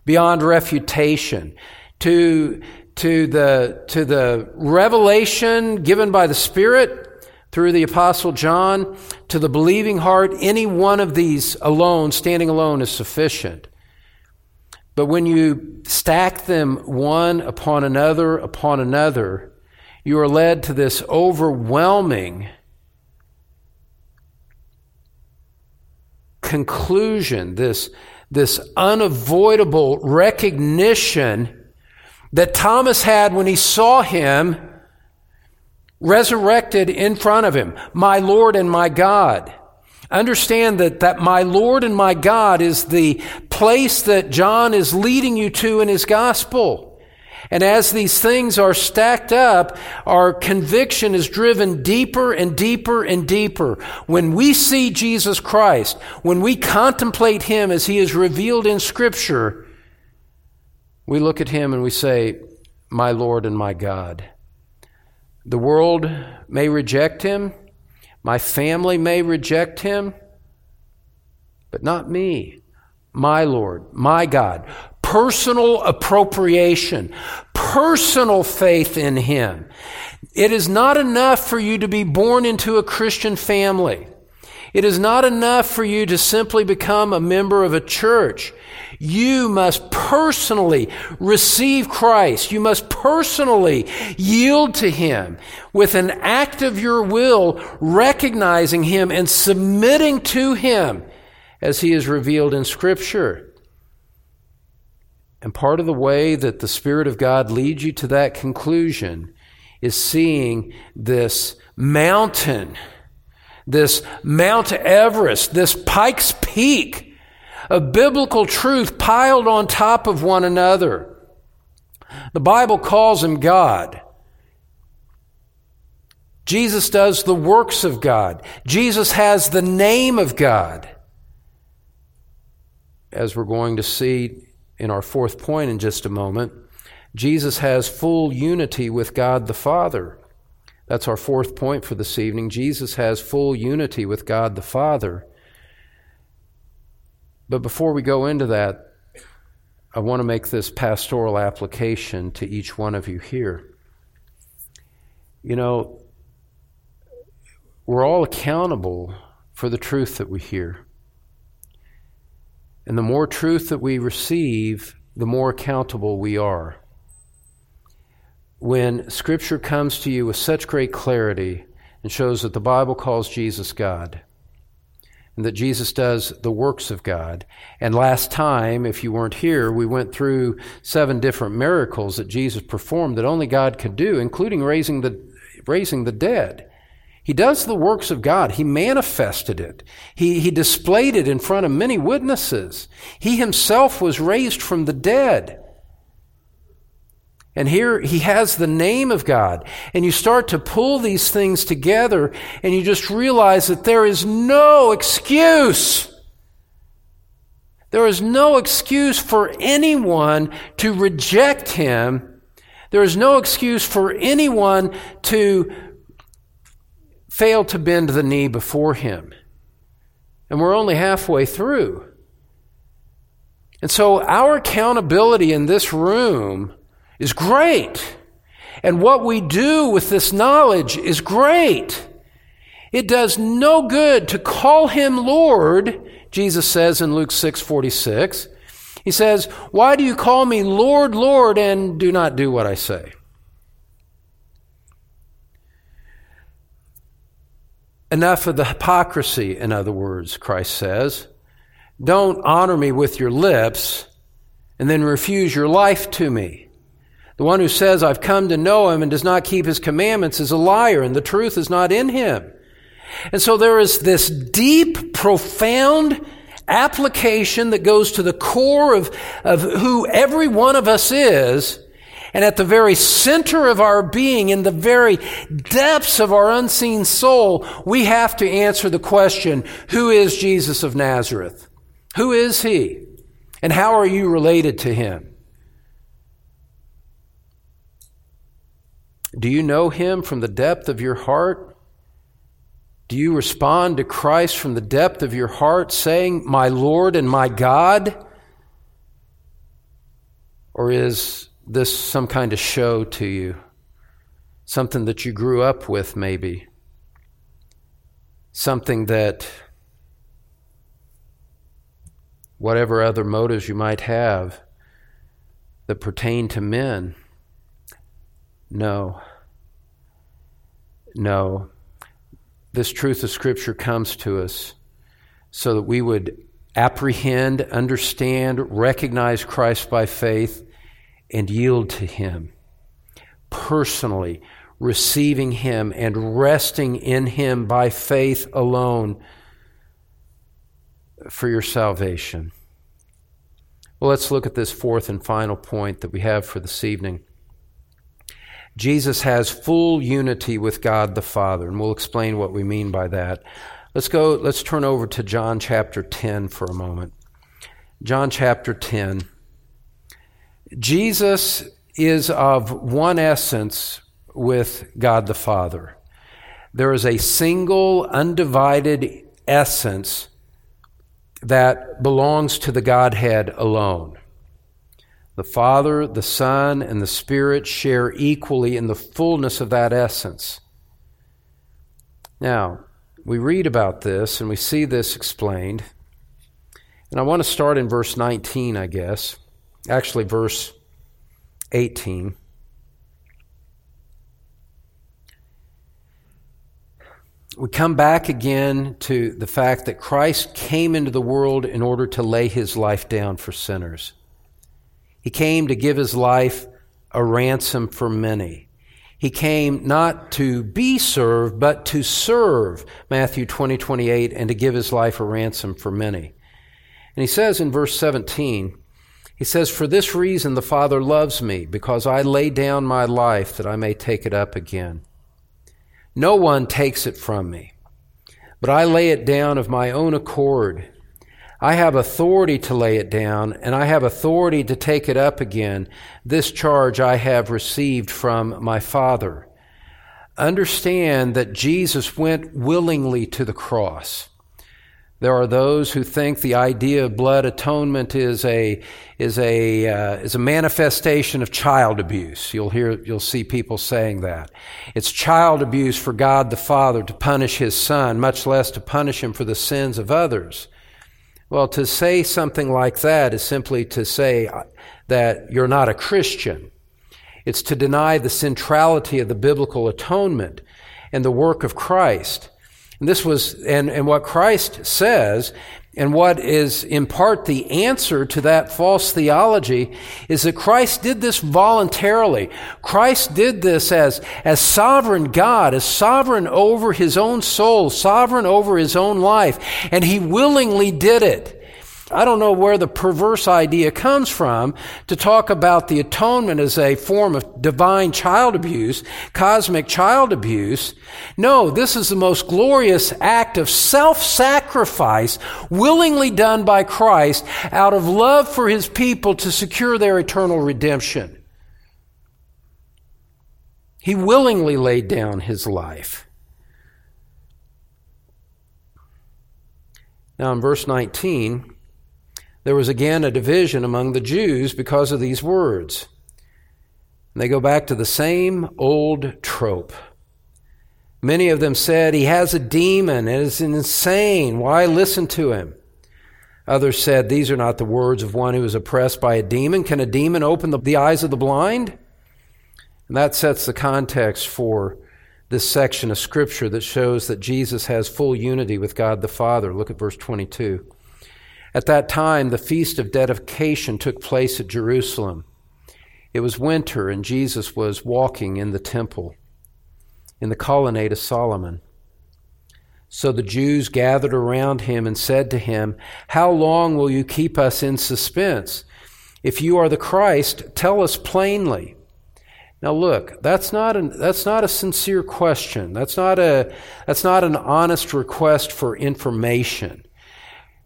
S1: beyond refutation, to, to, the, to the revelation given by the Spirit through the Apostle John, to the believing heart. Any one of these alone, standing alone, is sufficient. But when you stack them one upon another upon another, you are led to this overwhelming conclusion, this, this unavoidable recognition that Thomas had when he saw him resurrected in front of him, my Lord and my God. Understand that, that my Lord and my God is the place that John is leading you to in his gospel. And as these things are stacked up, our conviction is driven deeper and deeper and deeper. When we see Jesus Christ, when we contemplate Him as He is revealed in Scripture, we look at Him and we say, My Lord and my God. The world may reject Him, my family may reject Him, but not me my Lord, my God personal appropriation, personal faith in Him. It is not enough for you to be born into a Christian family. It is not enough for you to simply become a member of a church. You must personally receive Christ. You must personally yield to Him with an act of your will, recognizing Him and submitting to Him as He is revealed in Scripture. And part of the way that the Spirit of God leads you to that conclusion is seeing this mountain, this Mount Everest, this Pikes Peak of biblical truth piled on top of one another. The Bible calls him God. Jesus does the works of God. Jesus has the name of God. As we're going to see in our fourth point in just a moment, Jesus has full unity with God the Father. That's our fourth point for this evening. Jesus has full unity with God the Father. But before we go into that, I want to make this pastoral application to each one of you here. You know, we're all accountable for the truth that we hear. And the more truth that we receive, the more accountable we are. When Scripture comes to you with such great clarity and shows that the Bible calls Jesus God, and that Jesus does the works of God. And last time, if you weren't here, we went through seven different miracles that Jesus performed that only God could do, including raising the, raising the dead. He does the works of God. He manifested it. He, he displayed it in front of many witnesses. He himself was raised from the dead. And here he has the name of God. And you start to pull these things together and you just realize that there is no excuse. There is no excuse for anyone to reject him. There is no excuse for anyone to fail to bend the knee before him. And we're only halfway through. And so our accountability in this room is great. And what we do with this knowledge is great. It does no good to call him Lord, Jesus says in Luke 6 46. He says, Why do you call me Lord, Lord, and do not do what I say? Enough of the hypocrisy, in other words, Christ says. Don't honor me with your lips and then refuse your life to me. The one who says, I've come to know him and does not keep his commandments is a liar, and the truth is not in him. And so there is this deep, profound application that goes to the core of, of who every one of us is. And at the very center of our being, in the very depths of our unseen soul, we have to answer the question, who is Jesus of Nazareth? Who is he? And how are you related to him? Do you know Him from the depth of your heart? Do you respond to Christ from the depth of your heart, saying, My Lord and my God? Or is this some kind of show to you? Something that you grew up with, maybe? Something that, whatever other motives you might have that pertain to men, no. No. This truth of Scripture comes to us so that we would apprehend, understand, recognize Christ by faith, and yield to Him. Personally, receiving Him and resting in Him by faith alone for your salvation. Well, let's look at this fourth and final point that we have for this evening. Jesus has full unity with God the Father, and we'll explain what we mean by that. Let's go, let's turn over to John chapter 10 for a moment. John chapter 10. Jesus is of one essence with God the Father. There is a single, undivided essence that belongs to the Godhead alone. The Father, the Son, and the Spirit share equally in the fullness of that essence. Now, we read about this and we see this explained. And I want to start in verse 19, I guess. Actually, verse 18. We come back again to the fact that Christ came into the world in order to lay his life down for sinners. He came to give his life a ransom for many. He came not to be served, but to serve, Matthew 20, 28, and to give his life a ransom for many. And he says in verse 17, he says, For this reason the Father loves me, because I lay down my life that I may take it up again. No one takes it from me, but I lay it down of my own accord. I have authority to lay it down, and I have authority to take it up again. This charge I have received from my Father. Understand that Jesus went willingly to the cross. There are those who think the idea of blood atonement is a is a uh, is a manifestation of child abuse. You'll hear you'll see people saying that it's child abuse for God the Father to punish His Son, much less to punish him for the sins of others. Well, to say something like that is simply to say that you're not a Christian. It's to deny the centrality of the biblical atonement and the work of Christ. And this was, and, and what Christ says, and what is in part the answer to that false theology is that Christ did this voluntarily. Christ did this as, as sovereign God, as sovereign over his own soul, sovereign over his own life, and he willingly did it. I don't know where the perverse idea comes from to talk about the atonement as a form of divine child abuse, cosmic child abuse. No, this is the most glorious act of self-sacrifice willingly done by Christ out of love for his people to secure their eternal redemption. He willingly laid down his life. Now in verse 19, there was again a division among the Jews because of these words. And they go back to the same old trope. Many of them said, He has a demon and is insane. Why listen to him? Others said, These are not the words of one who is oppressed by a demon. Can a demon open the, the eyes of the blind? And that sets the context for this section of Scripture that shows that Jesus has full unity with God the Father. Look at verse 22. At that time, the feast of dedication took place at Jerusalem. It was winter, and Jesus was walking in the temple, in the colonnade of Solomon. So the Jews gathered around him and said to him, How long will you keep us in suspense? If you are the Christ, tell us plainly. Now look, that's not an, that's not a sincere question. That's not a, that's not an honest request for information.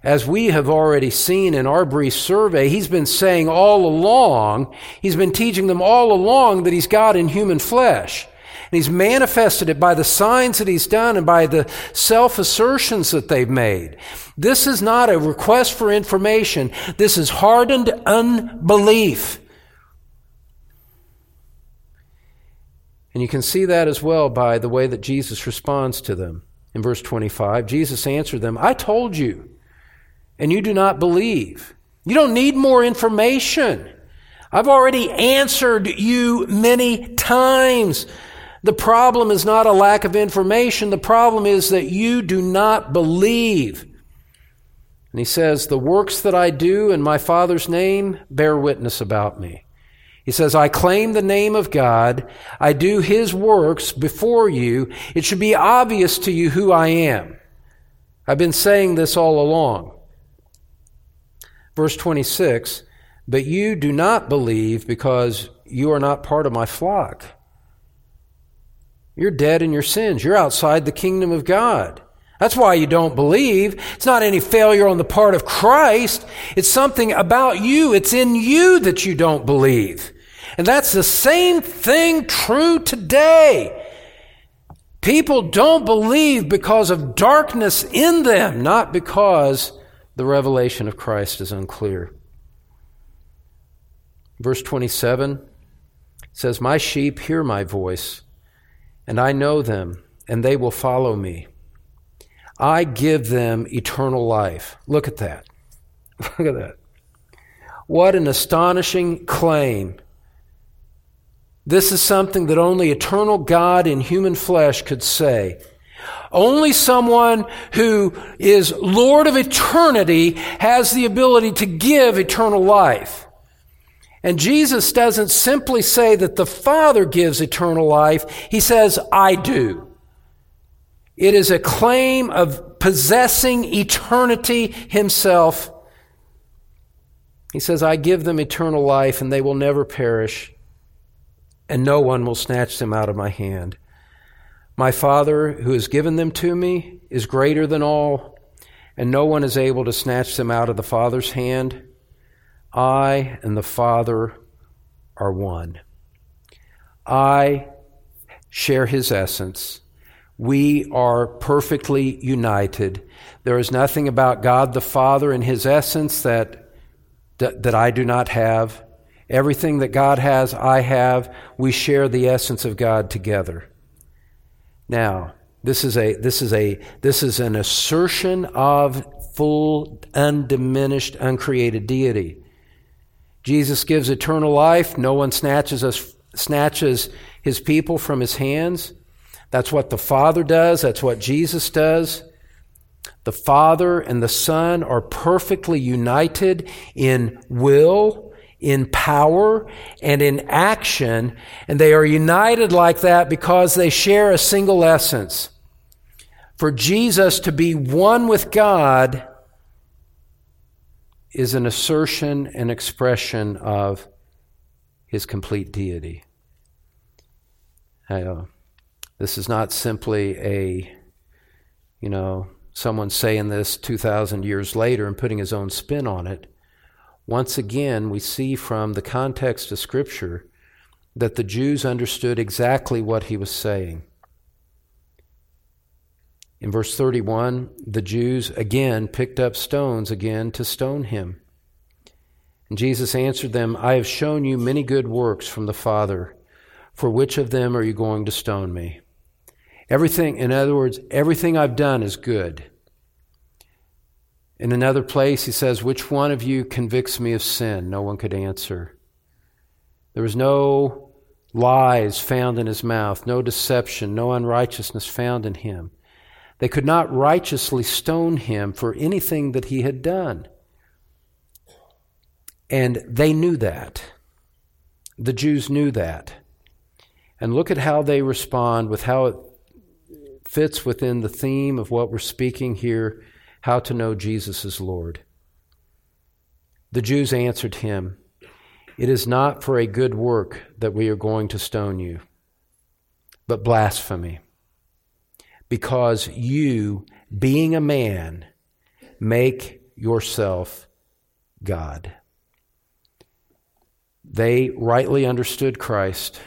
S1: As we have already seen in our brief survey, he's been saying all along, he's been teaching them all along that he's God in human flesh. And he's manifested it by the signs that he's done and by the self assertions that they've made. This is not a request for information. This is hardened unbelief. And you can see that as well by the way that Jesus responds to them. In verse 25, Jesus answered them, I told you and you do not believe. You don't need more information. I've already answered you many times. The problem is not a lack of information. The problem is that you do not believe. And he says, The works that I do in my Father's name bear witness about me. He says, I claim the name of God. I do his works before you. It should be obvious to you who I am. I've been saying this all along. Verse 26 But you do not believe because you are not part of my flock. You're dead in your sins. You're outside the kingdom of God. That's why you don't believe. It's not any failure on the part of Christ. It's something about you. It's in you that you don't believe. And that's the same thing true today. People don't believe because of darkness in them, not because the revelation of Christ is unclear. Verse 27 says, My sheep hear my voice, and I know them, and they will follow me. I give them eternal life. Look at that. (laughs) Look at that. What an astonishing claim. This is something that only eternal God in human flesh could say. Only someone who is Lord of eternity has the ability to give eternal life. And Jesus doesn't simply say that the Father gives eternal life, He says, I do. It is a claim of possessing eternity Himself. He says, I give them eternal life and they will never perish, and no one will snatch them out of my hand. My Father, who has given them to me, is greater than all, and no one is able to snatch them out of the Father's hand. I and the Father are one. I share his essence. we are perfectly united. There is nothing about God the Father and His essence that, that, that I do not have. Everything that God has, I have. We share the essence of God together. Now, this is a this is a this is an assertion of full, undiminished, uncreated deity. Jesus gives eternal life. No one snatches us snatches his people from his hands. That's what the Father does. That's what Jesus does. The Father and the Son are perfectly united in will, in power, and in action. And they are united like that because they share a single essence. For Jesus to be one with God is an assertion and expression of his complete deity. Uh, this is not simply a, you know, someone saying this 2,000 years later and putting his own spin on it. Once again, we see from the context of Scripture that the Jews understood exactly what he was saying. In verse 31, the Jews again picked up stones again to stone him. And Jesus answered them, I have shown you many good works from the Father. For which of them are you going to stone me? Everything, in other words, everything I've done is good. In another place, he says, Which one of you convicts me of sin? No one could answer. There was no lies found in his mouth, no deception, no unrighteousness found in him. They could not righteously stone him for anything that he had done. And they knew that. The Jews knew that. And look at how they respond with how it fits within the theme of what we're speaking here how to know Jesus is Lord. The Jews answered him, It is not for a good work that we are going to stone you, but blasphemy because you, being a man, make yourself God. They rightly understood Christ.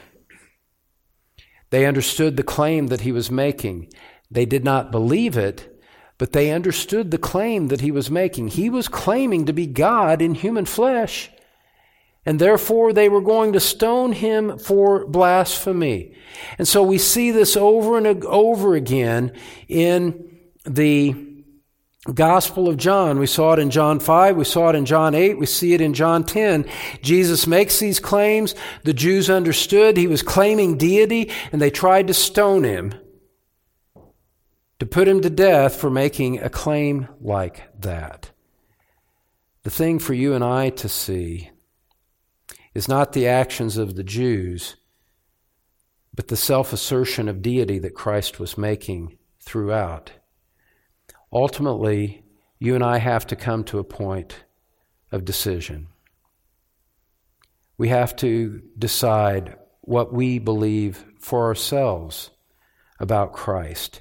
S1: They understood the claim that he was making. They did not believe it, but they understood the claim that he was making. He was claiming to be God in human flesh and therefore they were going to stone him for blasphemy. And so we see this over and over again in the Gospel of John. We saw it in John 5, we saw it in John 8, we see it in John 10. Jesus makes these claims. The Jews understood he was claiming deity, and they tried to stone him to put him to death for making a claim like that. The thing for you and I to see is not the actions of the Jews, but the self assertion of deity that Christ was making throughout. Ultimately, you and I have to come to a point of decision. We have to decide what we believe for ourselves about Christ.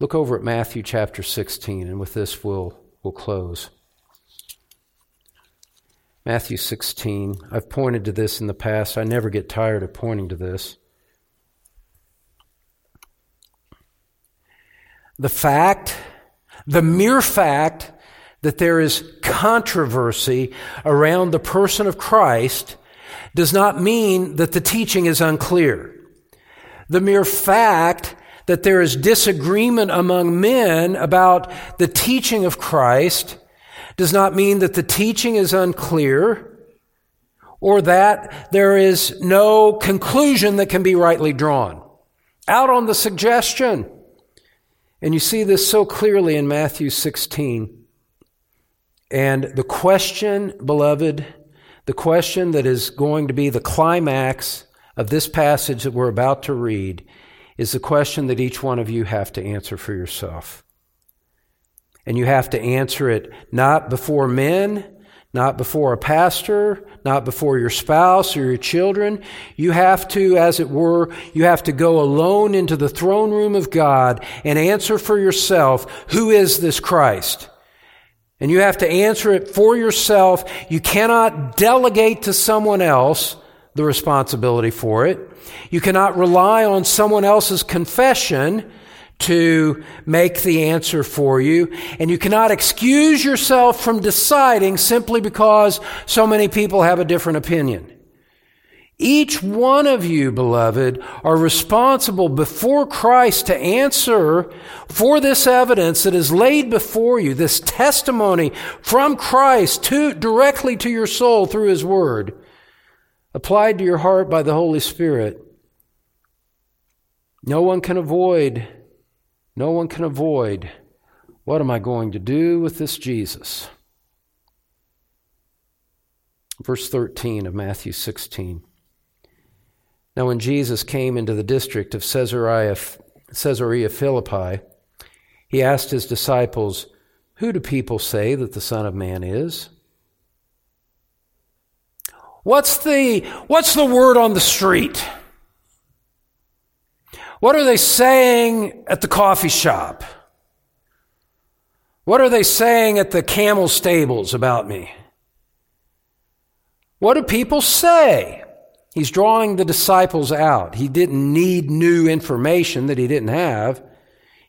S1: Look over at Matthew chapter 16, and with this we'll, we'll close. Matthew 16. I've pointed to this in the past. I never get tired of pointing to this. The fact, the mere fact that there is controversy around the person of Christ does not mean that the teaching is unclear. The mere fact that there is disagreement among men about the teaching of Christ does not mean that the teaching is unclear or that there is no conclusion that can be rightly drawn. Out on the suggestion. And you see this so clearly in Matthew 16. And the question, beloved, the question that is going to be the climax of this passage that we're about to read is the question that each one of you have to answer for yourself. And you have to answer it not before men, not before a pastor, not before your spouse or your children. You have to, as it were, you have to go alone into the throne room of God and answer for yourself, who is this Christ? And you have to answer it for yourself. You cannot delegate to someone else the responsibility for it. You cannot rely on someone else's confession to make the answer for you, and you cannot excuse yourself from deciding simply because so many people have a different opinion. Each one of you, beloved, are responsible before Christ to answer for this evidence that is laid before you, this testimony from Christ to, directly to your soul through His Word, applied to your heart by the Holy Spirit. No one can avoid, no one can avoid, what am I going to do with this Jesus? Verse 13 of Matthew 16. Now, when Jesus came into the district of Caesarea, Caesarea Philippi, he asked his disciples, Who do people say that the Son of Man is? What's the, what's the word on the street? What are they saying at the coffee shop? What are they saying at the camel stables about me? What do people say? He's drawing the disciples out. He didn't need new information that he didn't have.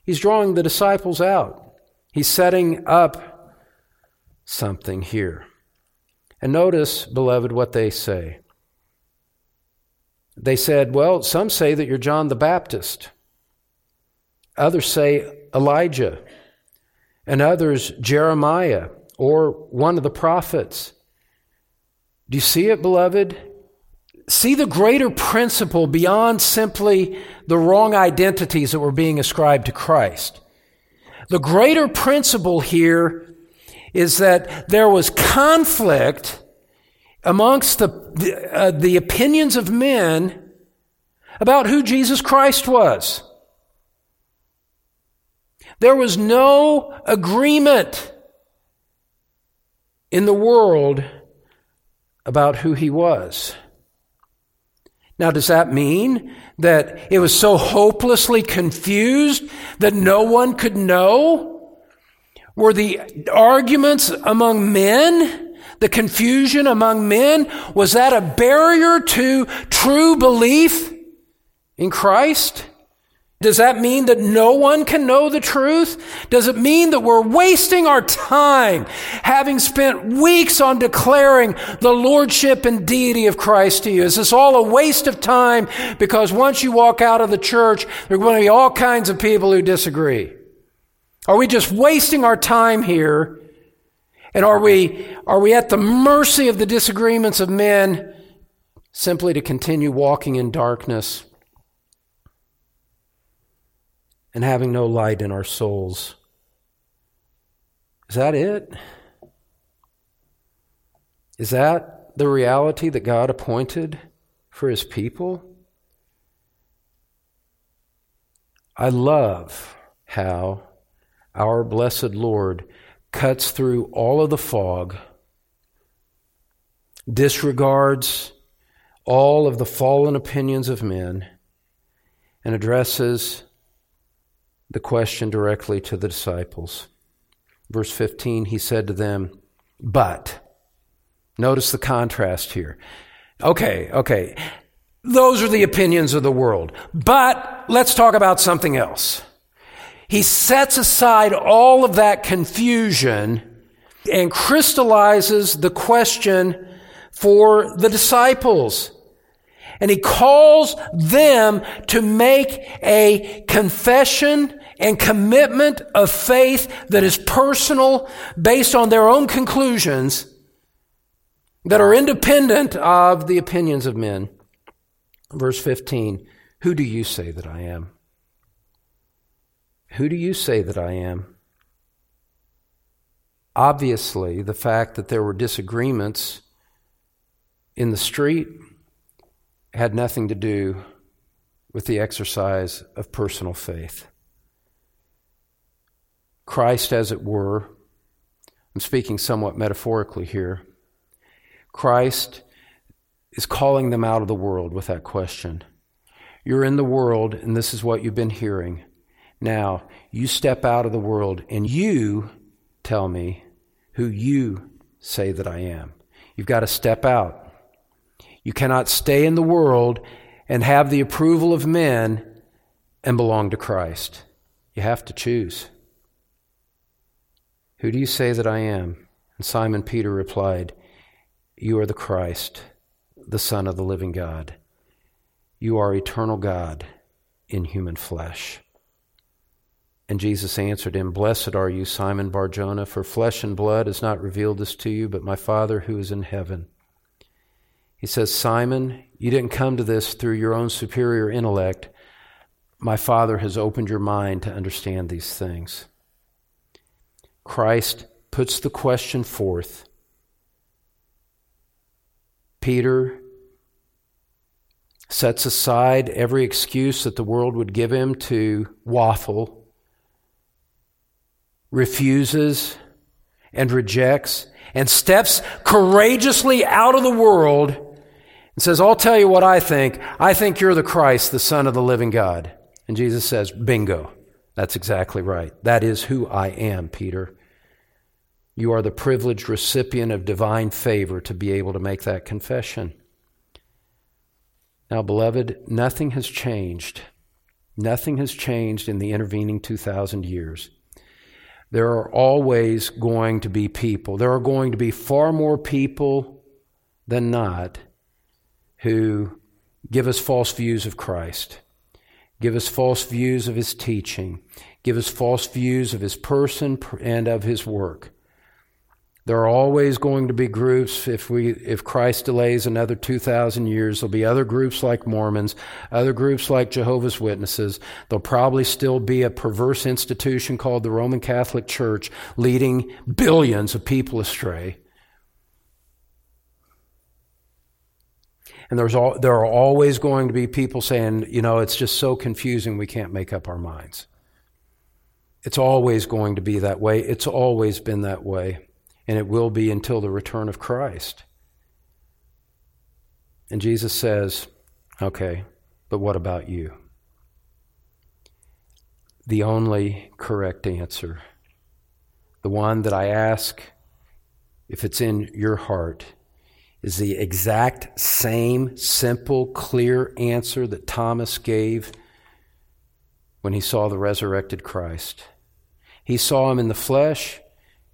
S1: He's drawing the disciples out. He's setting up something here. And notice, beloved, what they say. They said, Well, some say that you're John the Baptist. Others say Elijah. And others, Jeremiah or one of the prophets. Do you see it, beloved? see the greater principle beyond simply the wrong identities that were being ascribed to Christ. The greater principle here is that there was conflict amongst the, uh, the opinions of men about who Jesus Christ was. There was no agreement in the world about who he was. Now, does that mean that it was so hopelessly confused that no one could know? Were the arguments among men, the confusion among men, was that a barrier to true belief in Christ? Does that mean that no one can know the truth? Does it mean that we're wasting our time having spent weeks on declaring the lordship and deity of Christ to you? Is this all a waste of time because once you walk out of the church, there are going to be all kinds of people who disagree? Are we just wasting our time here? And are we, are we at the mercy of the disagreements of men simply to continue walking in darkness? and having no light in our souls. Is that it? Is that the reality that God appointed for his people? I love how our blessed Lord cuts through all of the fog, disregards all of the fallen opinions of men, and addresses the question directly to the disciples. Verse 15, he said to them, But, notice the contrast here. Okay, okay, those are the opinions of the world. But let's talk about something else. He sets aside all of that confusion and crystallizes the question for the disciples. And he calls them to make a confession and commitment of faith that is personal based on their own conclusions that are independent of the opinions of men. Verse 15 Who do you say that I am? Who do you say that I am? Obviously, the fact that there were disagreements in the street had nothing to do with the exercise of personal faith. Christ, as it were, I'm speaking somewhat metaphorically here, Christ is calling them out of the world with that question. You're in the world, and this is what you've been hearing. Now, you step out of the world, and you tell me who you say that I am. You've got to step out. You cannot stay in the world and have the approval of men and belong to Christ. You have to choose. Who do you say that I am? And Simon Peter replied, You are the Christ, the Son of the living God. You are eternal God in human flesh. And Jesus answered him, Blessed are you, Simon Barjona, for flesh and blood has not revealed this to you, but my Father who is in heaven. He says, Simon, you didn't come to this through your own superior intellect. My Father has opened your mind to understand these things. Christ puts the question forth. Peter sets aside every excuse that the world would give him to waffle refuses and rejects and steps courageously out of the world and says, I'll tell you what I think. I think you're the Christ, the Son of the living God. And Jesus says, Bingo. That's exactly right. That is who I am, Peter. You are the privileged recipient of divine favor to be able to make that confession. Now, beloved, nothing has changed. Nothing has changed in the intervening 2,000 years there are always going to be people. There are going to be far more people than not who give us false views of Christ, give us false views of his teaching, give us false views of his person and of his work. There are always going to be groups, if, we, if Christ delays another 2,000 years, there'll be other groups like Mormons, other groups like Jehovah's Witnesses. There'll probably still be a perverse institution called the Roman Catholic Church leading billions of people astray. And there's all, there are always going to be people saying, you know, it's just so confusing we can't make up our minds. It's always going to be that way. It's always been that way and it will be until the return of Christ. And Jesus says, Okay, but what about you? The only correct answer, the one that I ask if it's in your heart, is the exact same simple, clear answer that Thomas gave when he saw the resurrected Christ. He saw him in the flesh,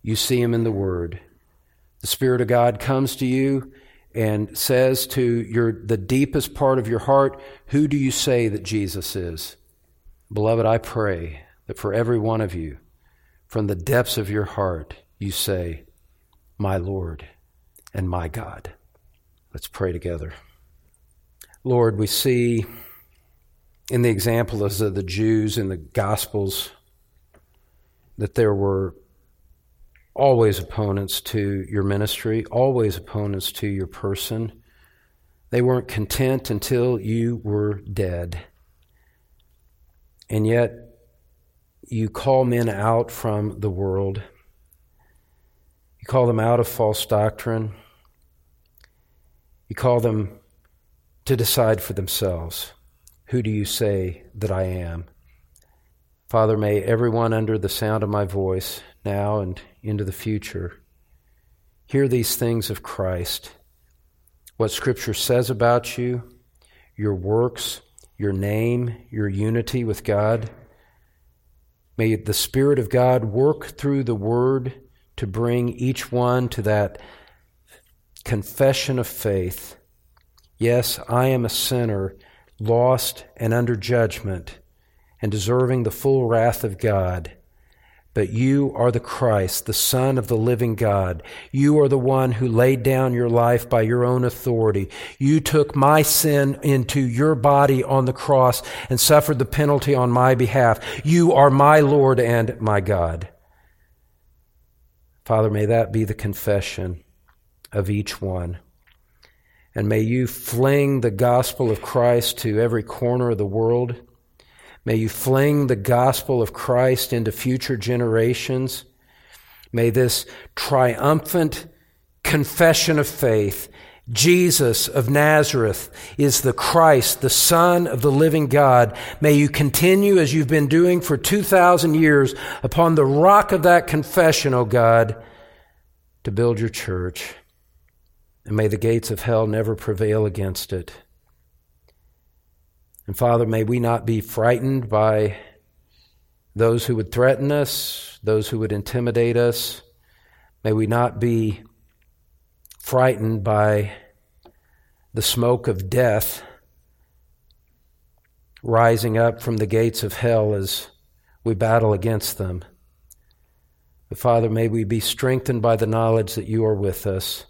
S1: you see him in the Word. The Spirit of God comes to you and says to your, the deepest part of your heart, Who do you say that Jesus is? Beloved, I pray that for every one of you, from the depths of your heart, you say, My Lord and my God. Let's pray together. Lord, we see in the examples of the Jews in the Gospels that there were always opponents to your ministry, always opponents to your person. They weren't content until you were dead. And yet, you call men out from the world. You call them out of false doctrine. You call them to decide for themselves who do you say that I am? Father, may everyone under the sound of my voice now and into the future. Hear these things of Christ, what Scripture says about you, your works, your name, your unity with God. May the Spirit of God work through the Word to bring each one to that confession of faith. Yes, I am a sinner, lost and under judgment, and deserving the full wrath of God. But you are the Christ, the Son of the living God. You are the one who laid down your life by your own authority. You took my sin into your body on the cross and suffered the penalty on my behalf. You are my Lord and my God. Father, may that be the confession of each one. And may you fling the gospel of Christ to every corner of the world. May you fling the gospel of Christ into future generations. May this triumphant confession of faith, Jesus of Nazareth is the Christ, the Son of the living God. May you continue as you've been doing for 2,000 years upon the rock of that confession, O God, to build your church. And may the gates of hell never prevail against it. And Father, may we not be frightened by those who would threaten us, those who would intimidate us. May we not be frightened by the smoke of death rising up from the gates of hell as we battle against them. But Father, may we be strengthened by the knowledge that you are with us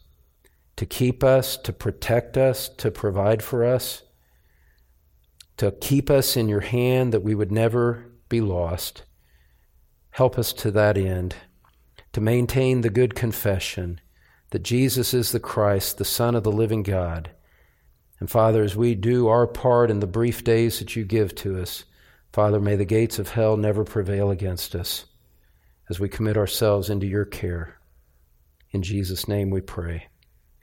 S1: to keep us, to protect us, to provide for us, to keep us in your hand that we would never be lost. Help us to that end, to maintain the good confession that Jesus is the Christ, the Son of the living God. And Father, as we do our part in the brief days that you give to us, Father, may the gates of hell never prevail against us as we commit ourselves into your care. In Jesus' name we pray.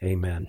S1: Amen.